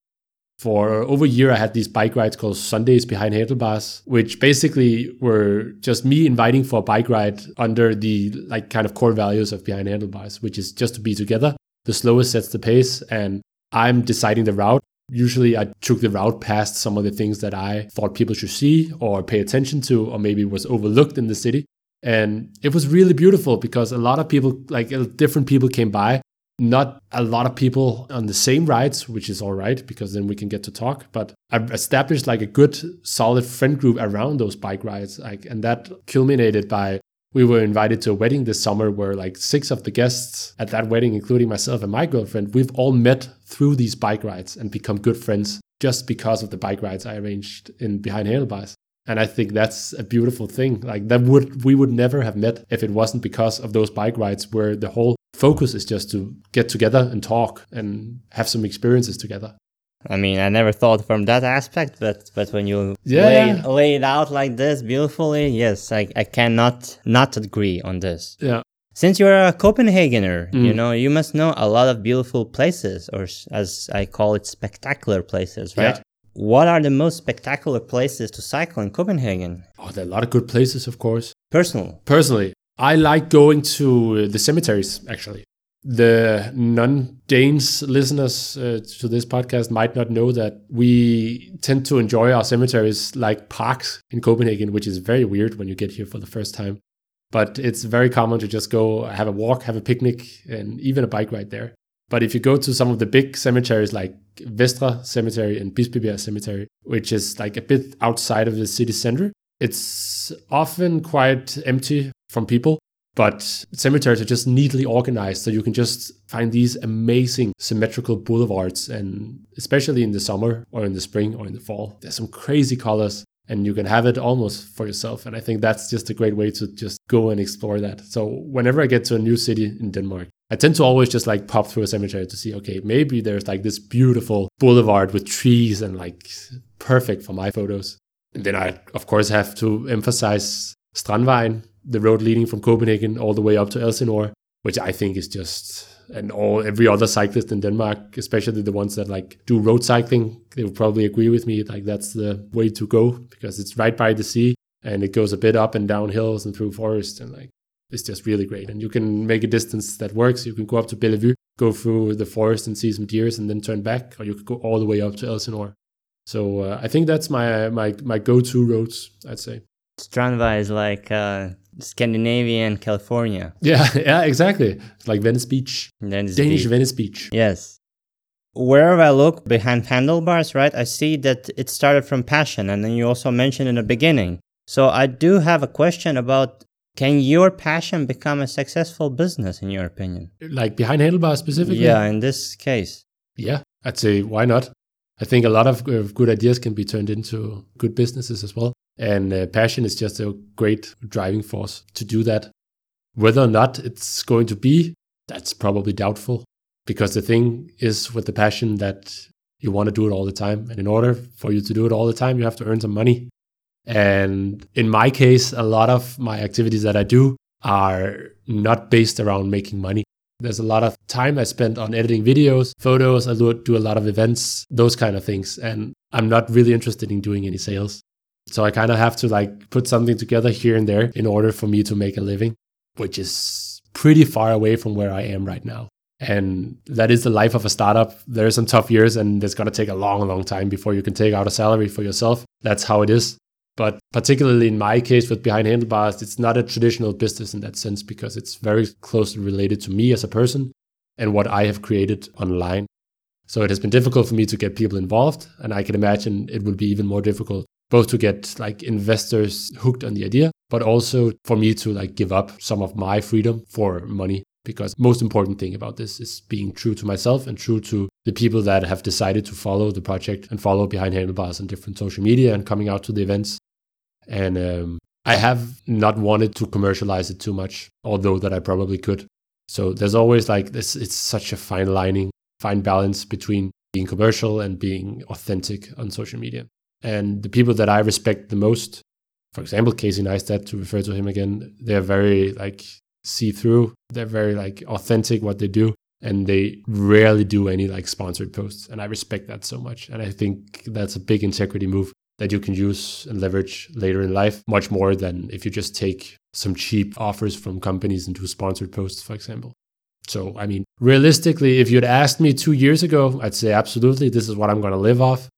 For over a year, I had these bike rides called Sundays behind handlebars, which basically were just me inviting for a bike ride under the like kind of core values of behind handlebars, which is just to be together. The slowest sets the pace, and I'm deciding the route. Usually, I took the route past some of the things that I thought people should see or pay attention to, or maybe was overlooked in the city. And it was really beautiful because a lot of people, like different people came by. Not a lot of people on the same rides, which is all right because then we can get to talk. But I've established like a good, solid friend group around those bike rides. Like, and that culminated by we were invited to a wedding this summer where like six of the guests at that wedding, including myself and my girlfriend, we've all met through these bike rides and become good friends just because of the bike rides I arranged in behind handlebars. And I think that's a beautiful thing. Like that would we would never have met if it wasn't because of those bike rides where the whole focus is just to get together and talk and have some experiences together. I mean, I never thought from that aspect, but but when you yeah. lay, lay it out like this beautifully, yes, I, I cannot not agree on this. Yeah. Since you're a Copenhagener, mm. you know, you must know a lot of beautiful places, or as I call it, spectacular places, right? Yeah. What are the most spectacular places to cycle in Copenhagen? Oh, there are a lot of good places, of course. Personal. Personally, I like going to the cemeteries, actually. The non Danes listeners uh, to this podcast might not know that we tend to enjoy our cemeteries like parks in Copenhagen, which is very weird when you get here for the first time. But it's very common to just go have a walk, have a picnic, and even a bike ride there. But if you go to some of the big cemeteries like Vestre Cemetery and Bispebjerg Cemetery, which is like a bit outside of the city center, it's often quite empty from people. But cemeteries are just neatly organized, so you can just find these amazing symmetrical boulevards. And especially in the summer or in the spring or in the fall, there's some crazy colors and you can have it almost for yourself. And I think that's just a great way to just go and explore that. So whenever I get to a new city in Denmark, I tend to always just like pop through a cemetery to see, okay, maybe there's like this beautiful boulevard with trees and like perfect for my photos. And then I, of course, have to emphasize Strandvejen, the road leading from Copenhagen all the way up to Elsinore, which I think is just and all every other cyclist in Denmark, especially the ones that like do road cycling, they will probably agree with me. Like that's the way to go because it's right by the sea and it goes a bit up and down hills and through forest and like it's just really great. And you can make a distance that works. You can go up to Bellevue, go through the forest and see some deers and then turn back, or you could go all the way up to Elsinore. So uh, I think that's my my my go-to roads. I'd say. Strandvejen is like uh, Scandinavian California. Yeah, [laughs] yeah, exactly. It's like Venice Beach. Venice Danish Beach. Venice Beach. Yes. Wherever I look behind handlebars, right, I see that it started from passion, and then you also mentioned in the beginning. So I do have a question about can your passion become a successful business in your opinion? Like behind handlebars specifically? Yeah, in this case. Yeah, I'd say why not? I think a lot of good ideas can be turned into good businesses as well. And uh, passion is just a great driving force to do that. Whether or not it's going to be, that's probably doubtful. Because the thing is with the passion that you want to do it all the time. And in order for you to do it all the time, you have to earn some money. And in my case, a lot of my activities that I do are not based around making money. There's a lot of time I spend on editing videos, photos. I do a lot of events, those kind of things. And I'm not really interested in doing any sales. So I kind of have to like put something together here and there in order for me to make a living, which is pretty far away from where I am right now. And that is the life of a startup. There are some tough years and it's going to take a long, long time before you can take out a salary for yourself. That's how it is. But particularly in my case with Behind Handlebars, it's not a traditional business in that sense because it's very closely related to me as a person and what I have created online. So it has been difficult for me to get people involved. And I can imagine it would be even more difficult both to get like investors hooked on the idea, but also for me to like give up some of my freedom for money. Because most important thing about this is being true to myself and true to the people that have decided to follow the project and follow behind handlebars on different social media and coming out to the events. And um, I have not wanted to commercialize it too much, although that I probably could. So there's always like this, it's such a fine lining, fine balance between being commercial and being authentic on social media. And the people that I respect the most, for example, Casey Neistat, to refer to him again, they're very like see through. They're very like authentic what they do. And they rarely do any like sponsored posts. And I respect that so much. And I think that's a big integrity move that you can use and leverage later in life, much more than if you just take some cheap offers from companies and do sponsored posts, for example. So, I mean, realistically, if you'd asked me two years ago, I'd say absolutely, this is what I'm going to live off.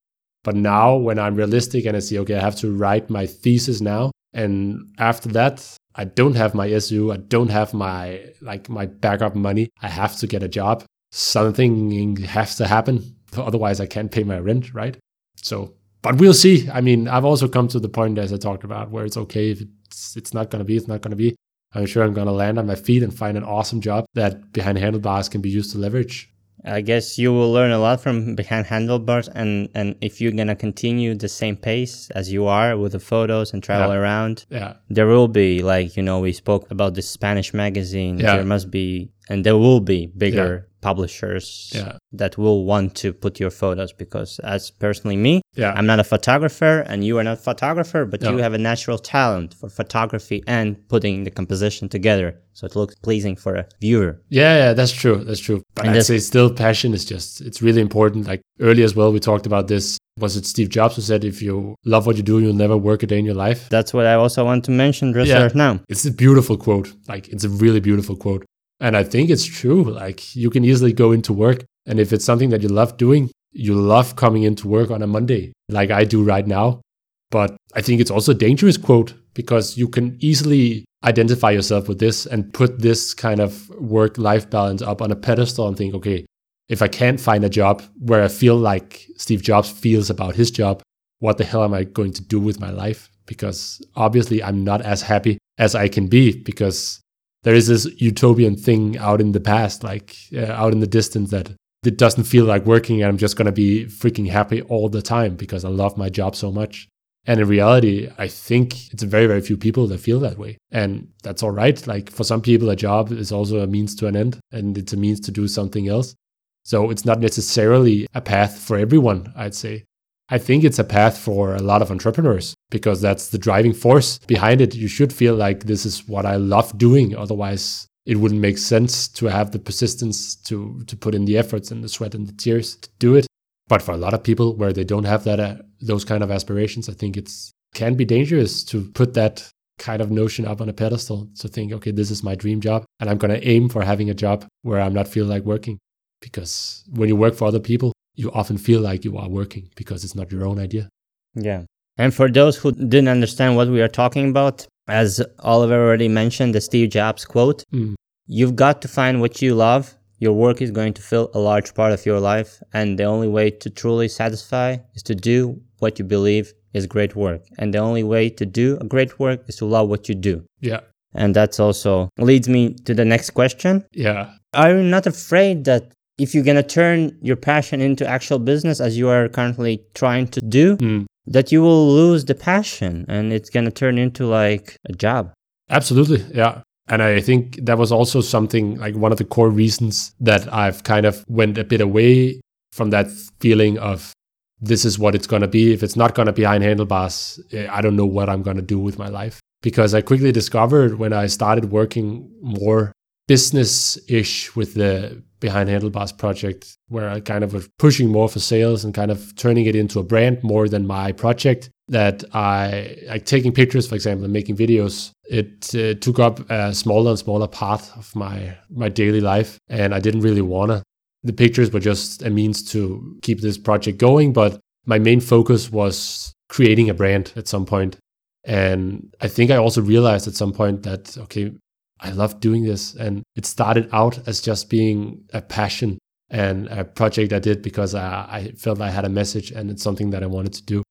But now, when I'm realistic and I see, okay, I have to write my thesis now, and after that, I don't have my SU, I don't have my like my backup money. I have to get a job. Something has to happen, [laughs] otherwise I can't pay my rent, right? So, but we'll see. I mean, I've also come to the point as I talked about where it's okay if it's it's not gonna be, it's not gonna be. I'm sure I'm gonna land on my feet and find an awesome job that behind handlebars can be used to leverage I guess you will learn a lot from behind handlebars, and and if you're gonna continue the same pace as you are with the photos and travel yeah. around, yeah, there will be like you know we spoke about the Spanish magazine. Yeah. There must be, and there will be bigger publishers Yeah. that will want to put your photos because, as personally me, yeah, I'm not a photographer, and you are not a photographer, but you have a natural talent for photography and putting the composition together, so it looks pleasing for a viewer. Yeah, yeah, that's true. That's true. But And I'd say still passion is just it's really important. Like earlier as well, we talked about this. Was it Steve Jobs who said if you love what you do, you'll never work a day in your life? That's what I also want to mention just Yeah. right now. It's a beautiful quote. Like it's a really beautiful quote. And I think it's true. Like you can easily go into work and if it's something that you love doing, you love coming into work on a Monday, like I do right now. But I think it's also a dangerous quote because you can easily identify yourself with this and put this kind of work life balance up on a pedestal and think, okay, if I can't find a job where I feel like Steve Jobs feels about his job, what the hell am I going to do with my life? Because obviously I'm not as happy as I can be because there is this utopian thing out in the past, like uh, out in the distance that it doesn't feel like working and I'm just going to be freaking happy all the time because I love my job so much. And in reality, I think it's very, very few people that feel that way. And that's all right. Like for some people, a job is also a means to an end and it's a means to do something else. So it's not necessarily a path for everyone, I'd say. I think it's a path for a lot of entrepreneurs because that's the driving force behind it. You should feel like this is what I love doing. Otherwise, it wouldn't make sense to have the persistence to, to put in the efforts and the sweat and the tears to do it. But for a lot of people where they don't have that, uh, those kind of aspirations, I think it's can be dangerous to put that kind of notion up on a pedestal to think, okay, this is my dream job and I'm going to aim for having a job where I'm not feel like working. Because when you work for other people, you often feel like you are working because it's not your own idea. Yeah. And for those who didn't understand what we are talking about, as Oliver already mentioned, the Steve Jobs quote, Mm. you've got to find what you love. Your work is going to fill a large part of your life. And the only way to truly satisfy is to do what you believe is great work. And the only way to do a great work is to love what you do. Yeah. And that's also leads me to the next question. Yeah. Are you not afraid that if you're going to turn your passion into actual business as you are currently trying to do, Mm. that you will lose the passion and it's going to turn into like a job? Absolutely. Yeah. And I think that was also something like one of the core reasons that I've kind of went a bit away from that feeling of this is what it's going to be. If it's not going to be behind handlebars, eh, I don't know what I'm going to do with my life. Because I quickly discovered when I started working more business ish with the Behind Handlebars project, where I kind of was pushing more for sales and kind of turning it into a brand more than my project, that I, like taking pictures, for example, and making videos, it uh, took up a smaller and smaller part of my, my daily life. And I didn't really want to. The pictures were just a means to keep this project going, but my main focus was creating a brand at some point. And I think I also realized at some point that, okay, I love doing this. And it started out as just being a passion and a project I did because I, I felt I had a message and it's something that I wanted to do.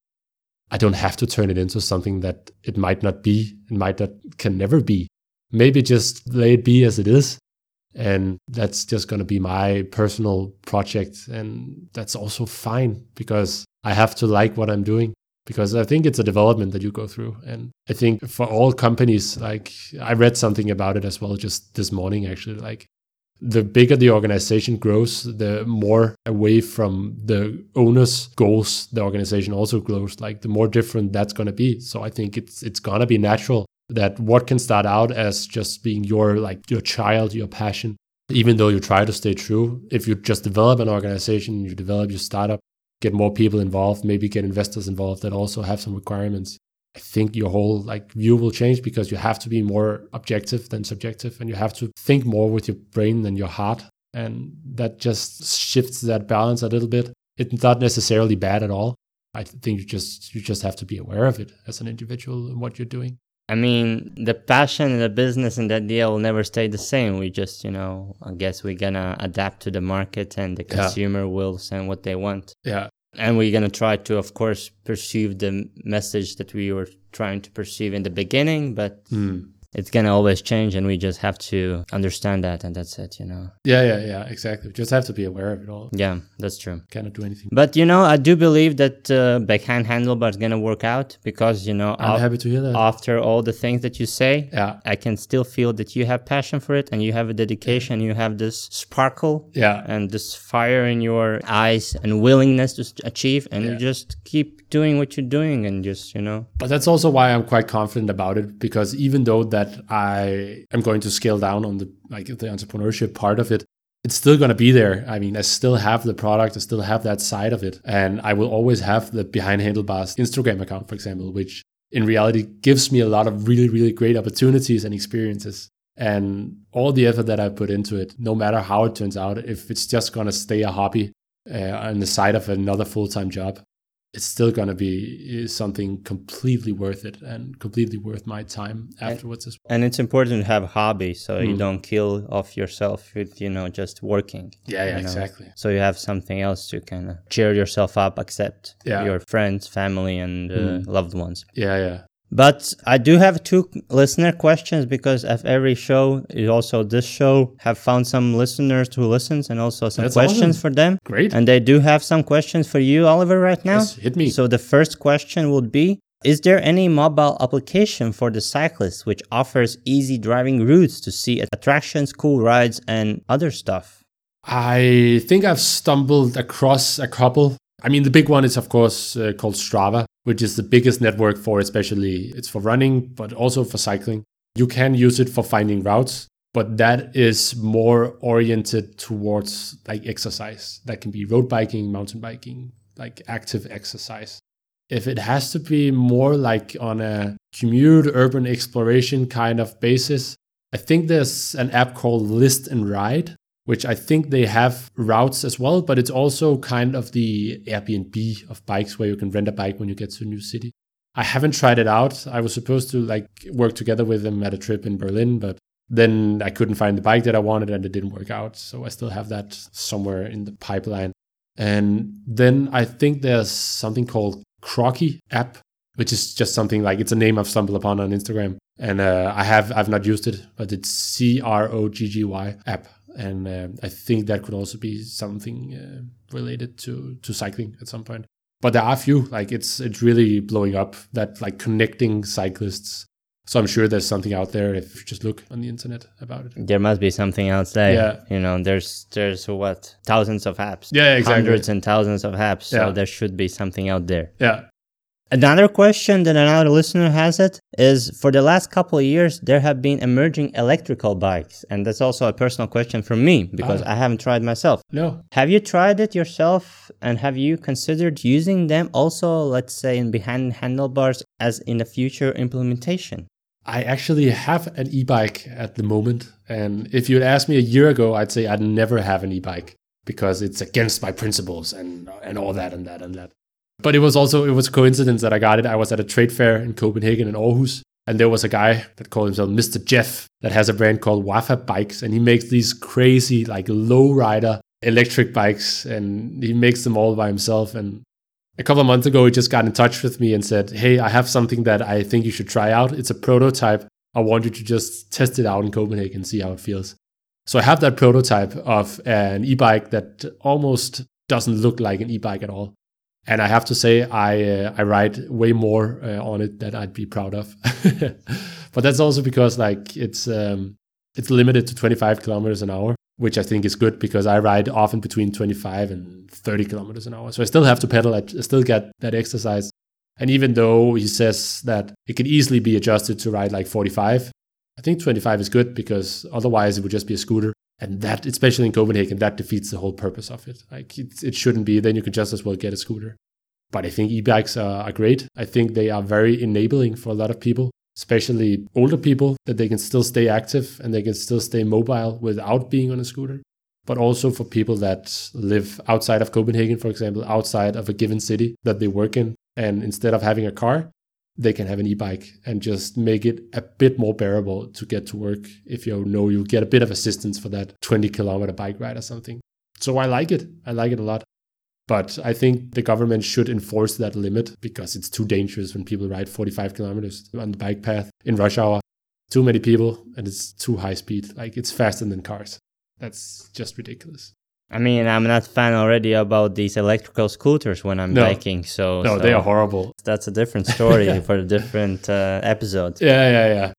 I don't have to turn it into something that it might not be, it might not, can never be. Maybe just lay it be as it is. And that's just going to be my personal project. And that's also fine because I have to like what I'm doing because I think it's a development that you go through. And I think for all companies, like I read something about it as well just this morning, actually, like the bigger the organization grows, the more away from the owner's goals the organization also grows. Like the more different that's going to be. So I think it's it's going to be natural that what can start out as just being your like your child, your passion, even though you try to stay true. If you just develop an organization, you develop your startup, get more people involved, maybe get investors involved that also have some requirements. I think your whole like view will change because you have to be more objective than subjective and you have to think more with your brain than your heart. And that just shifts that balance a little bit. It's not necessarily bad at all. I think you just you just have to be aware of it as an individual and what you're doing. I mean, the passion and the business and the idea will never stay the same. We just, you know, I guess we're gonna adapt to the market and the consumer yeah. will send what they want. Yeah. And we're gonna try to, of course, perceive the message that we were trying to perceive in the beginning, but mm it's gonna always change and we just have to understand that and that's it you know? Yeah yeah yeah exactly. We just have to be aware of it all. Yeah that's true. Cannot do anything. But you know i do believe that uh, Behind Handlebar is gonna work out because you know i'm af- happy to hear that. after all the things that you say yeah. I can still feel that you have passion for it and you have a dedication you have this sparkle yeah. and this fire in your eyes and willingness to achieve and yeah. you just keep doing what you're doing and just you know? But that's also why i'm quite confident about it because even though that i am going to scale down on the like the entrepreneurship part of it it's still going to be there. I mean i still have the product i still have that side of it and i will always have the behind handlebars instagram account for example which in reality gives me a lot of really really great opportunities and experiences. And all the effort that i put into it no matter how it turns out if it's just going to stay a hobby uh, on the side of another full-time job it's still going to be something completely worth it and completely worth my time afterwards and, as well. And it's important to have a hobby so mm. you don't kill off yourself with, you know, just working. Yeah, yeah, know? exactly. So you have something else to kind of cheer yourself up, accept yeah. your friends, family, and uh, mm. loved ones. Yeah, yeah. But I do have two listener questions because of every show, also this show, have found some listeners who listens and also some That's questions awesome. for them. Great. And they do have some questions for you, Oliver, right now. Yes, hit me. So the first question would be Is there any mobile application for the cyclist which offers easy driving routes to see attractions, cool rides, and other stuff? I think I've stumbled across a couple. I mean, the big one is, of course, uh, called Strava which is the biggest network for especially it's for running, but also for cycling. You can use it for finding routes, but that is more oriented towards like exercise. That can be road biking, mountain biking, like active exercise. If it has to be more like on a commute urban exploration kind of basis, I think there's an app called Listnride which I think they have routes as well, but it's also kind of the Airbnb of bikes where you can rent a bike when you get to a new city. I haven't tried it out. I was supposed to like work together with them at a trip in Berlin, but then I couldn't find the bike that I wanted and it didn't work out. So I still have that somewhere in the pipeline. And then I think there's something called Croggy app, which is just something like it's a name I've stumbled upon on Instagram. And uh, I have I've not used it, but it's C R O G G Y app and uh, I think that could also be something uh, related to to cycling at some point. But there are a few like it's it's really blowing up that like connecting cyclists. So I'm sure there's something out there if you just look on the internet about it. There must be something else there. Yeah. You know, there's there's what thousands of apps. Yeah, exactly. Hundreds and thousands of apps. Yeah. So there should be something out there. Yeah. Another question that another listener has it is for the last couple of years there have been emerging electrical bikes and that's also a personal question for me because ah. I haven't tried myself. No. Have you tried it yourself and have you considered using them also let's say in behind handlebars as in a future implementation? I actually have an e-bike at the moment and if you'd asked me a year ago I'd say I'd never have an e-bike because it's against my principles and and all that and that and that. But it was also it was a coincidence that I got it. I was at a trade fair in Copenhagen and Aarhus, and there was a guy that called himself Mr. Jeff that has a brand called Wafa Bikes, and he makes these crazy like low rider electric bikes, and he makes them all by himself. And A couple of months ago, he just got in touch with me and said, Hey, I have something that I think you should try out. It's a prototype. I want you to just test it out in Copenhagen and see how it feels. So I have that prototype of an e bike that almost doesn't look like an e bike at all. And I have to say, I uh, I ride way more uh, on it than I'd be proud of. [laughs] but that's also because like it's um, it's limited to 25 kilometers an hour, which I think is good because I ride often between 25 and 30 kilometers an hour. So I still have to pedal. I still get that exercise. And even though he says that it can easily be adjusted to ride like 45, I think 25 is good because otherwise it would just be a scooter. And that, especially in Copenhagen, that defeats the whole purpose of it. Like it, it shouldn't be. Then you could just as well get a scooter. But I think e-bikes are, are great. I think they are very enabling for a lot of people, especially older people, that they can still stay active and they can still stay mobile without being on a scooter. But also for people that live outside of Copenhagen, for example, outside of a given city that they work in. And instead of having a car, they can have an e-bike and just make it a bit more bearable to get to work if you know you get a bit of assistance for that 20 kilometer bike ride or something. So i like it. I like it a lot. But i think the government should enforce that limit because it's too dangerous when people ride 45 kilometers on the bike path in rush hour. Too many people and it's too high speed. Like it's faster than cars. That's just ridiculous I mean, I'm not fan already about these electrical scooters when I'm No. biking. So no so they are horrible That's a different story [laughs] [laughs] for a different uh, episode. yeah yeah yeah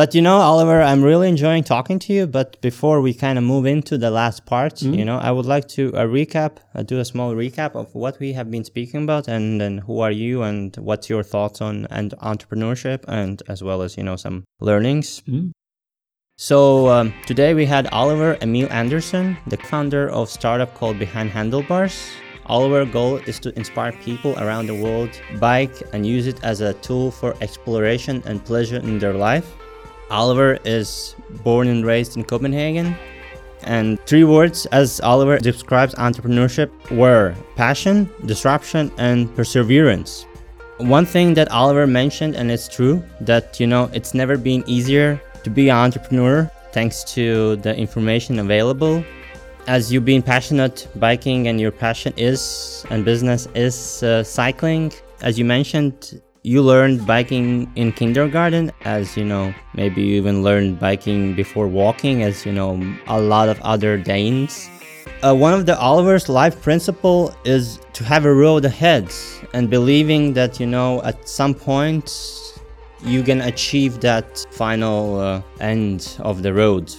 But you know, Oliver, I'm really enjoying talking to you. But before we kind of move into the last part, Mm-hmm. you know, I would like to uh, recap, uh, do a small recap of what we have been speaking about, and then who are you, and what's your thoughts on and entrepreneurship, and as well as you know some learnings. Mhm. So um, today we had Oliver Emil Anderson, the founder of startup called Behind Handlebars. Oliver's goal is to inspire people around the world, bike and use it as a tool for exploration and pleasure in their life. Oliver is born and raised in Copenhagen. And three words, as Oliver describes entrepreneurship, were passion, disruption, and perseverance. One thing that Oliver mentioned, and it's true, that you know it's never been easier to be an entrepreneur thanks to the information available. As you've been passionate biking, and your passion is and business is uh, cycling, as you mentioned, you learned biking in kindergarten, as you know, maybe you even learned biking before walking, as you know, a lot of other Danes. Uh, one of the Oliver's life principle is to have a road ahead and believing that you know at some point you can achieve that final uh, end of the road.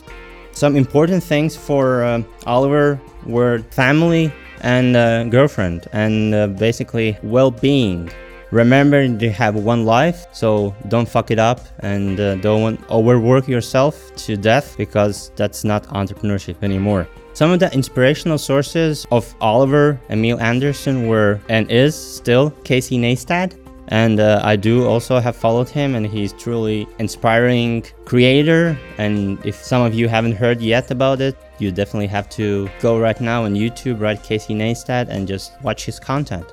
Some important things for uh, Oliver were family and uh, girlfriend and uh, basically well-being. Remember you have one life, so don't fuck it up and uh, don't overwork yourself to death because that's not entrepreneurship anymore. Some of the inspirational sources of Oliver Emil Anderson were and is still Casey Neistat. And uh, I do also have followed him, and he's truly inspiring creator. And if some of you haven't heard yet about it, you definitely have to go right now on YouTube, write Casey Neistat, and just watch his content.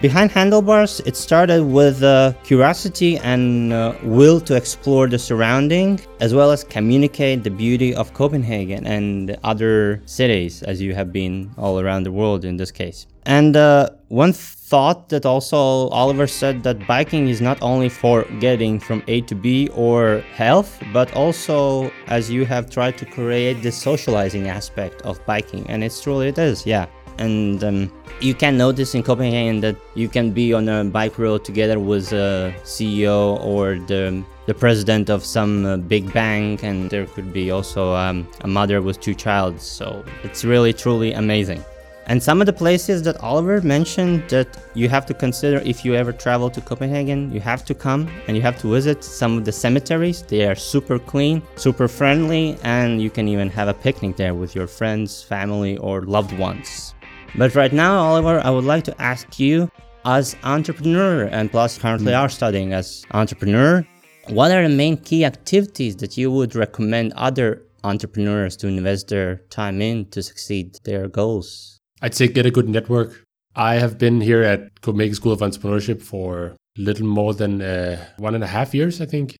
Behind Handlebars, it started with uh, curiosity and uh, will to explore the surrounding, as well as communicate the beauty of Copenhagen and other cities, as you have been all around the world in this case. And uh, one thought that also Oliver said that biking is not only for getting from A to B or health, but also as you have tried to create the socializing aspect of biking, and it's truly it is, yeah and um, you can notice in Copenhagen that you can be on a bike road together with a CEO or the the president of some uh, big bank, and there could be also um, a mother with two children. So it's really truly amazing. And some of the places that Oliver mentioned that you have to consider if you ever travel to Copenhagen, you have to come and you have to visit some of the cemeteries. They are super clean, super friendly, and you can even have a picnic there with your friends, family, or loved ones. But right now, Oliver, I would like to ask you, as entrepreneur, and plus currently hmm. are studying as entrepreneur, what are the main key activities that you would recommend other entrepreneurs to invest their time in to succeed their goals? I'd say get a good network. I have been here at Copenhagen School of Entrepreneurship for little more than uh, one and a half years, I think.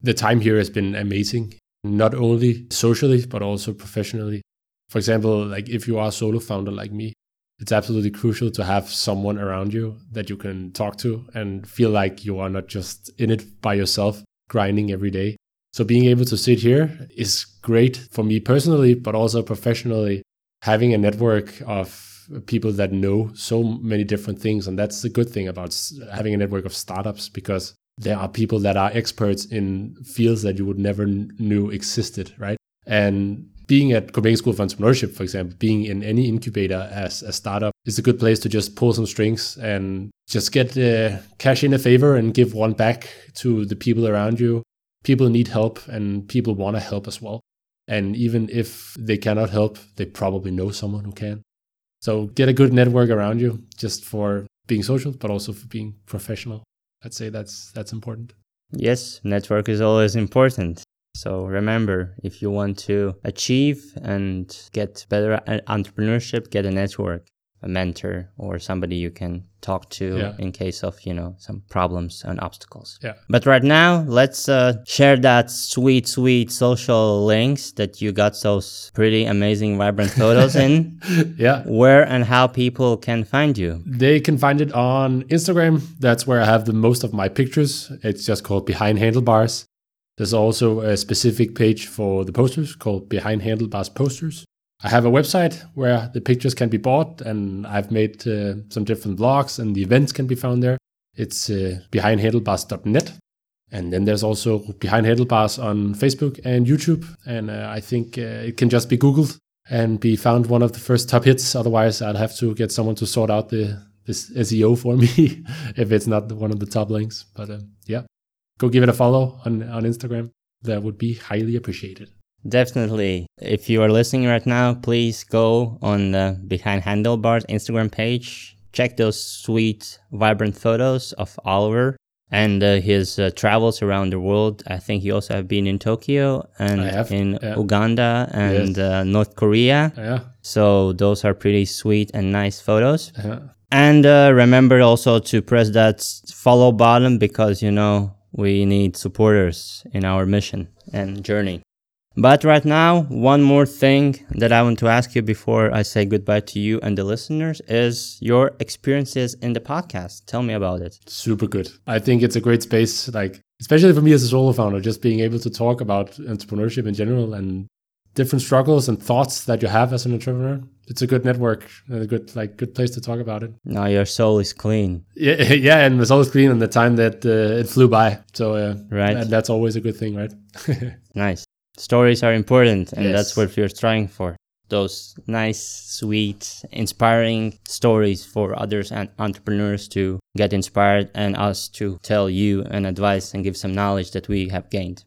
The time here has been amazing, not only socially, but also professionally. For example, like if you are a solo founder like me, it's absolutely crucial to have someone around you that you can talk to and feel like you are not just in it by yourself, grinding every day. So being able to sit here is great for me personally, but also professionally. Having a network of people that know so many different things. And that's the good thing about having a network of startups because there are people that are experts in fields that you would never knew existed, right? And being at Copenhagen School of Entrepreneurship, for example, being in any incubator as a startup is a good place to just pull some strings and just get uh, cash in a favor and give one back to the people around you. People need help and people want to help as well. And even if they cannot help, they probably know someone who can. So get a good network around you just for being social, but also for being professional. I'd say that's that's important. Yes, network is always important. So remember, if you want to achieve and get better at entrepreneurship, get a network, a mentor, or somebody you can talk to yeah. in case of you know some problems and obstacles. Yeah. But right now, let's uh, share that sweet, sweet social links that you got those pretty amazing, vibrant photos [laughs] in. yeah. Where and how people can find you? They can find it on Instagram. That's where I have the most of my pictures. It's just called Behind Handlebars. There's also a specific page for the posters called Behind Handlebars Posters. I have a website where the pictures can be bought, and I've made uh, some different blogs, and the events can be found there. It's uh, behindhandlebars.net. And then there's also Behind Handlebars on Facebook and YouTube. And uh, I think uh, it can just be Googled and be found one of the first top hits. Otherwise, I'd have to get someone to sort out the this SEO for [laughs] me if it's not one of the top links. But uh, yeah go give it a follow on, on Instagram. That would be highly appreciated. Definitely. If you are listening right now, please go on the Behind Handlebars Instagram page. Check those sweet, vibrant photos of Oliver and uh, his uh, travels around the world. I think he also have been in Tokyo and in yeah. Uganda and yes. uh, North Korea. Yeah. So those are pretty sweet and nice photos. Yeah. And uh, remember also to press that follow button because you know we need supporters in our mission and journey. But right now, one more thing that I want to ask you before I say goodbye to you and the listeners is your experiences in the podcast. Tell me about it. Super good. I think it's a great space, like, especially for me as a solo founder, just being able to talk about entrepreneurship in general and different struggles and thoughts that you have as an entrepreneur. It's a good network and a good like good place to talk about it. Now your soul is clean. Yeah, [laughs] yeah, and the soul is clean, and the time that uh, it flew by. So uh, right, that, that's always a good thing, right? [laughs] nice. Stories are important, and yes. that's what we're trying for. Those nice, sweet, inspiring stories for others and entrepreneurs to get inspired, and us to tell you and advice and give some knowledge that we have gained.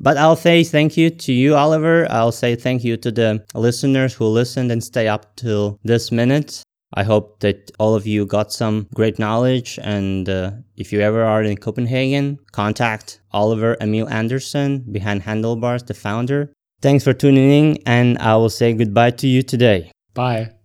But I'll say thank you to you, Oliver. I'll say thank you to the listeners who listened and stay up till this minute. I hope that all of you got some great knowledge. And uh, if you ever are in Copenhagen, contact Oliver Emil Anderson behind Handlebars, the founder. Thanks for tuning in, and I will say goodbye to you today. Bye.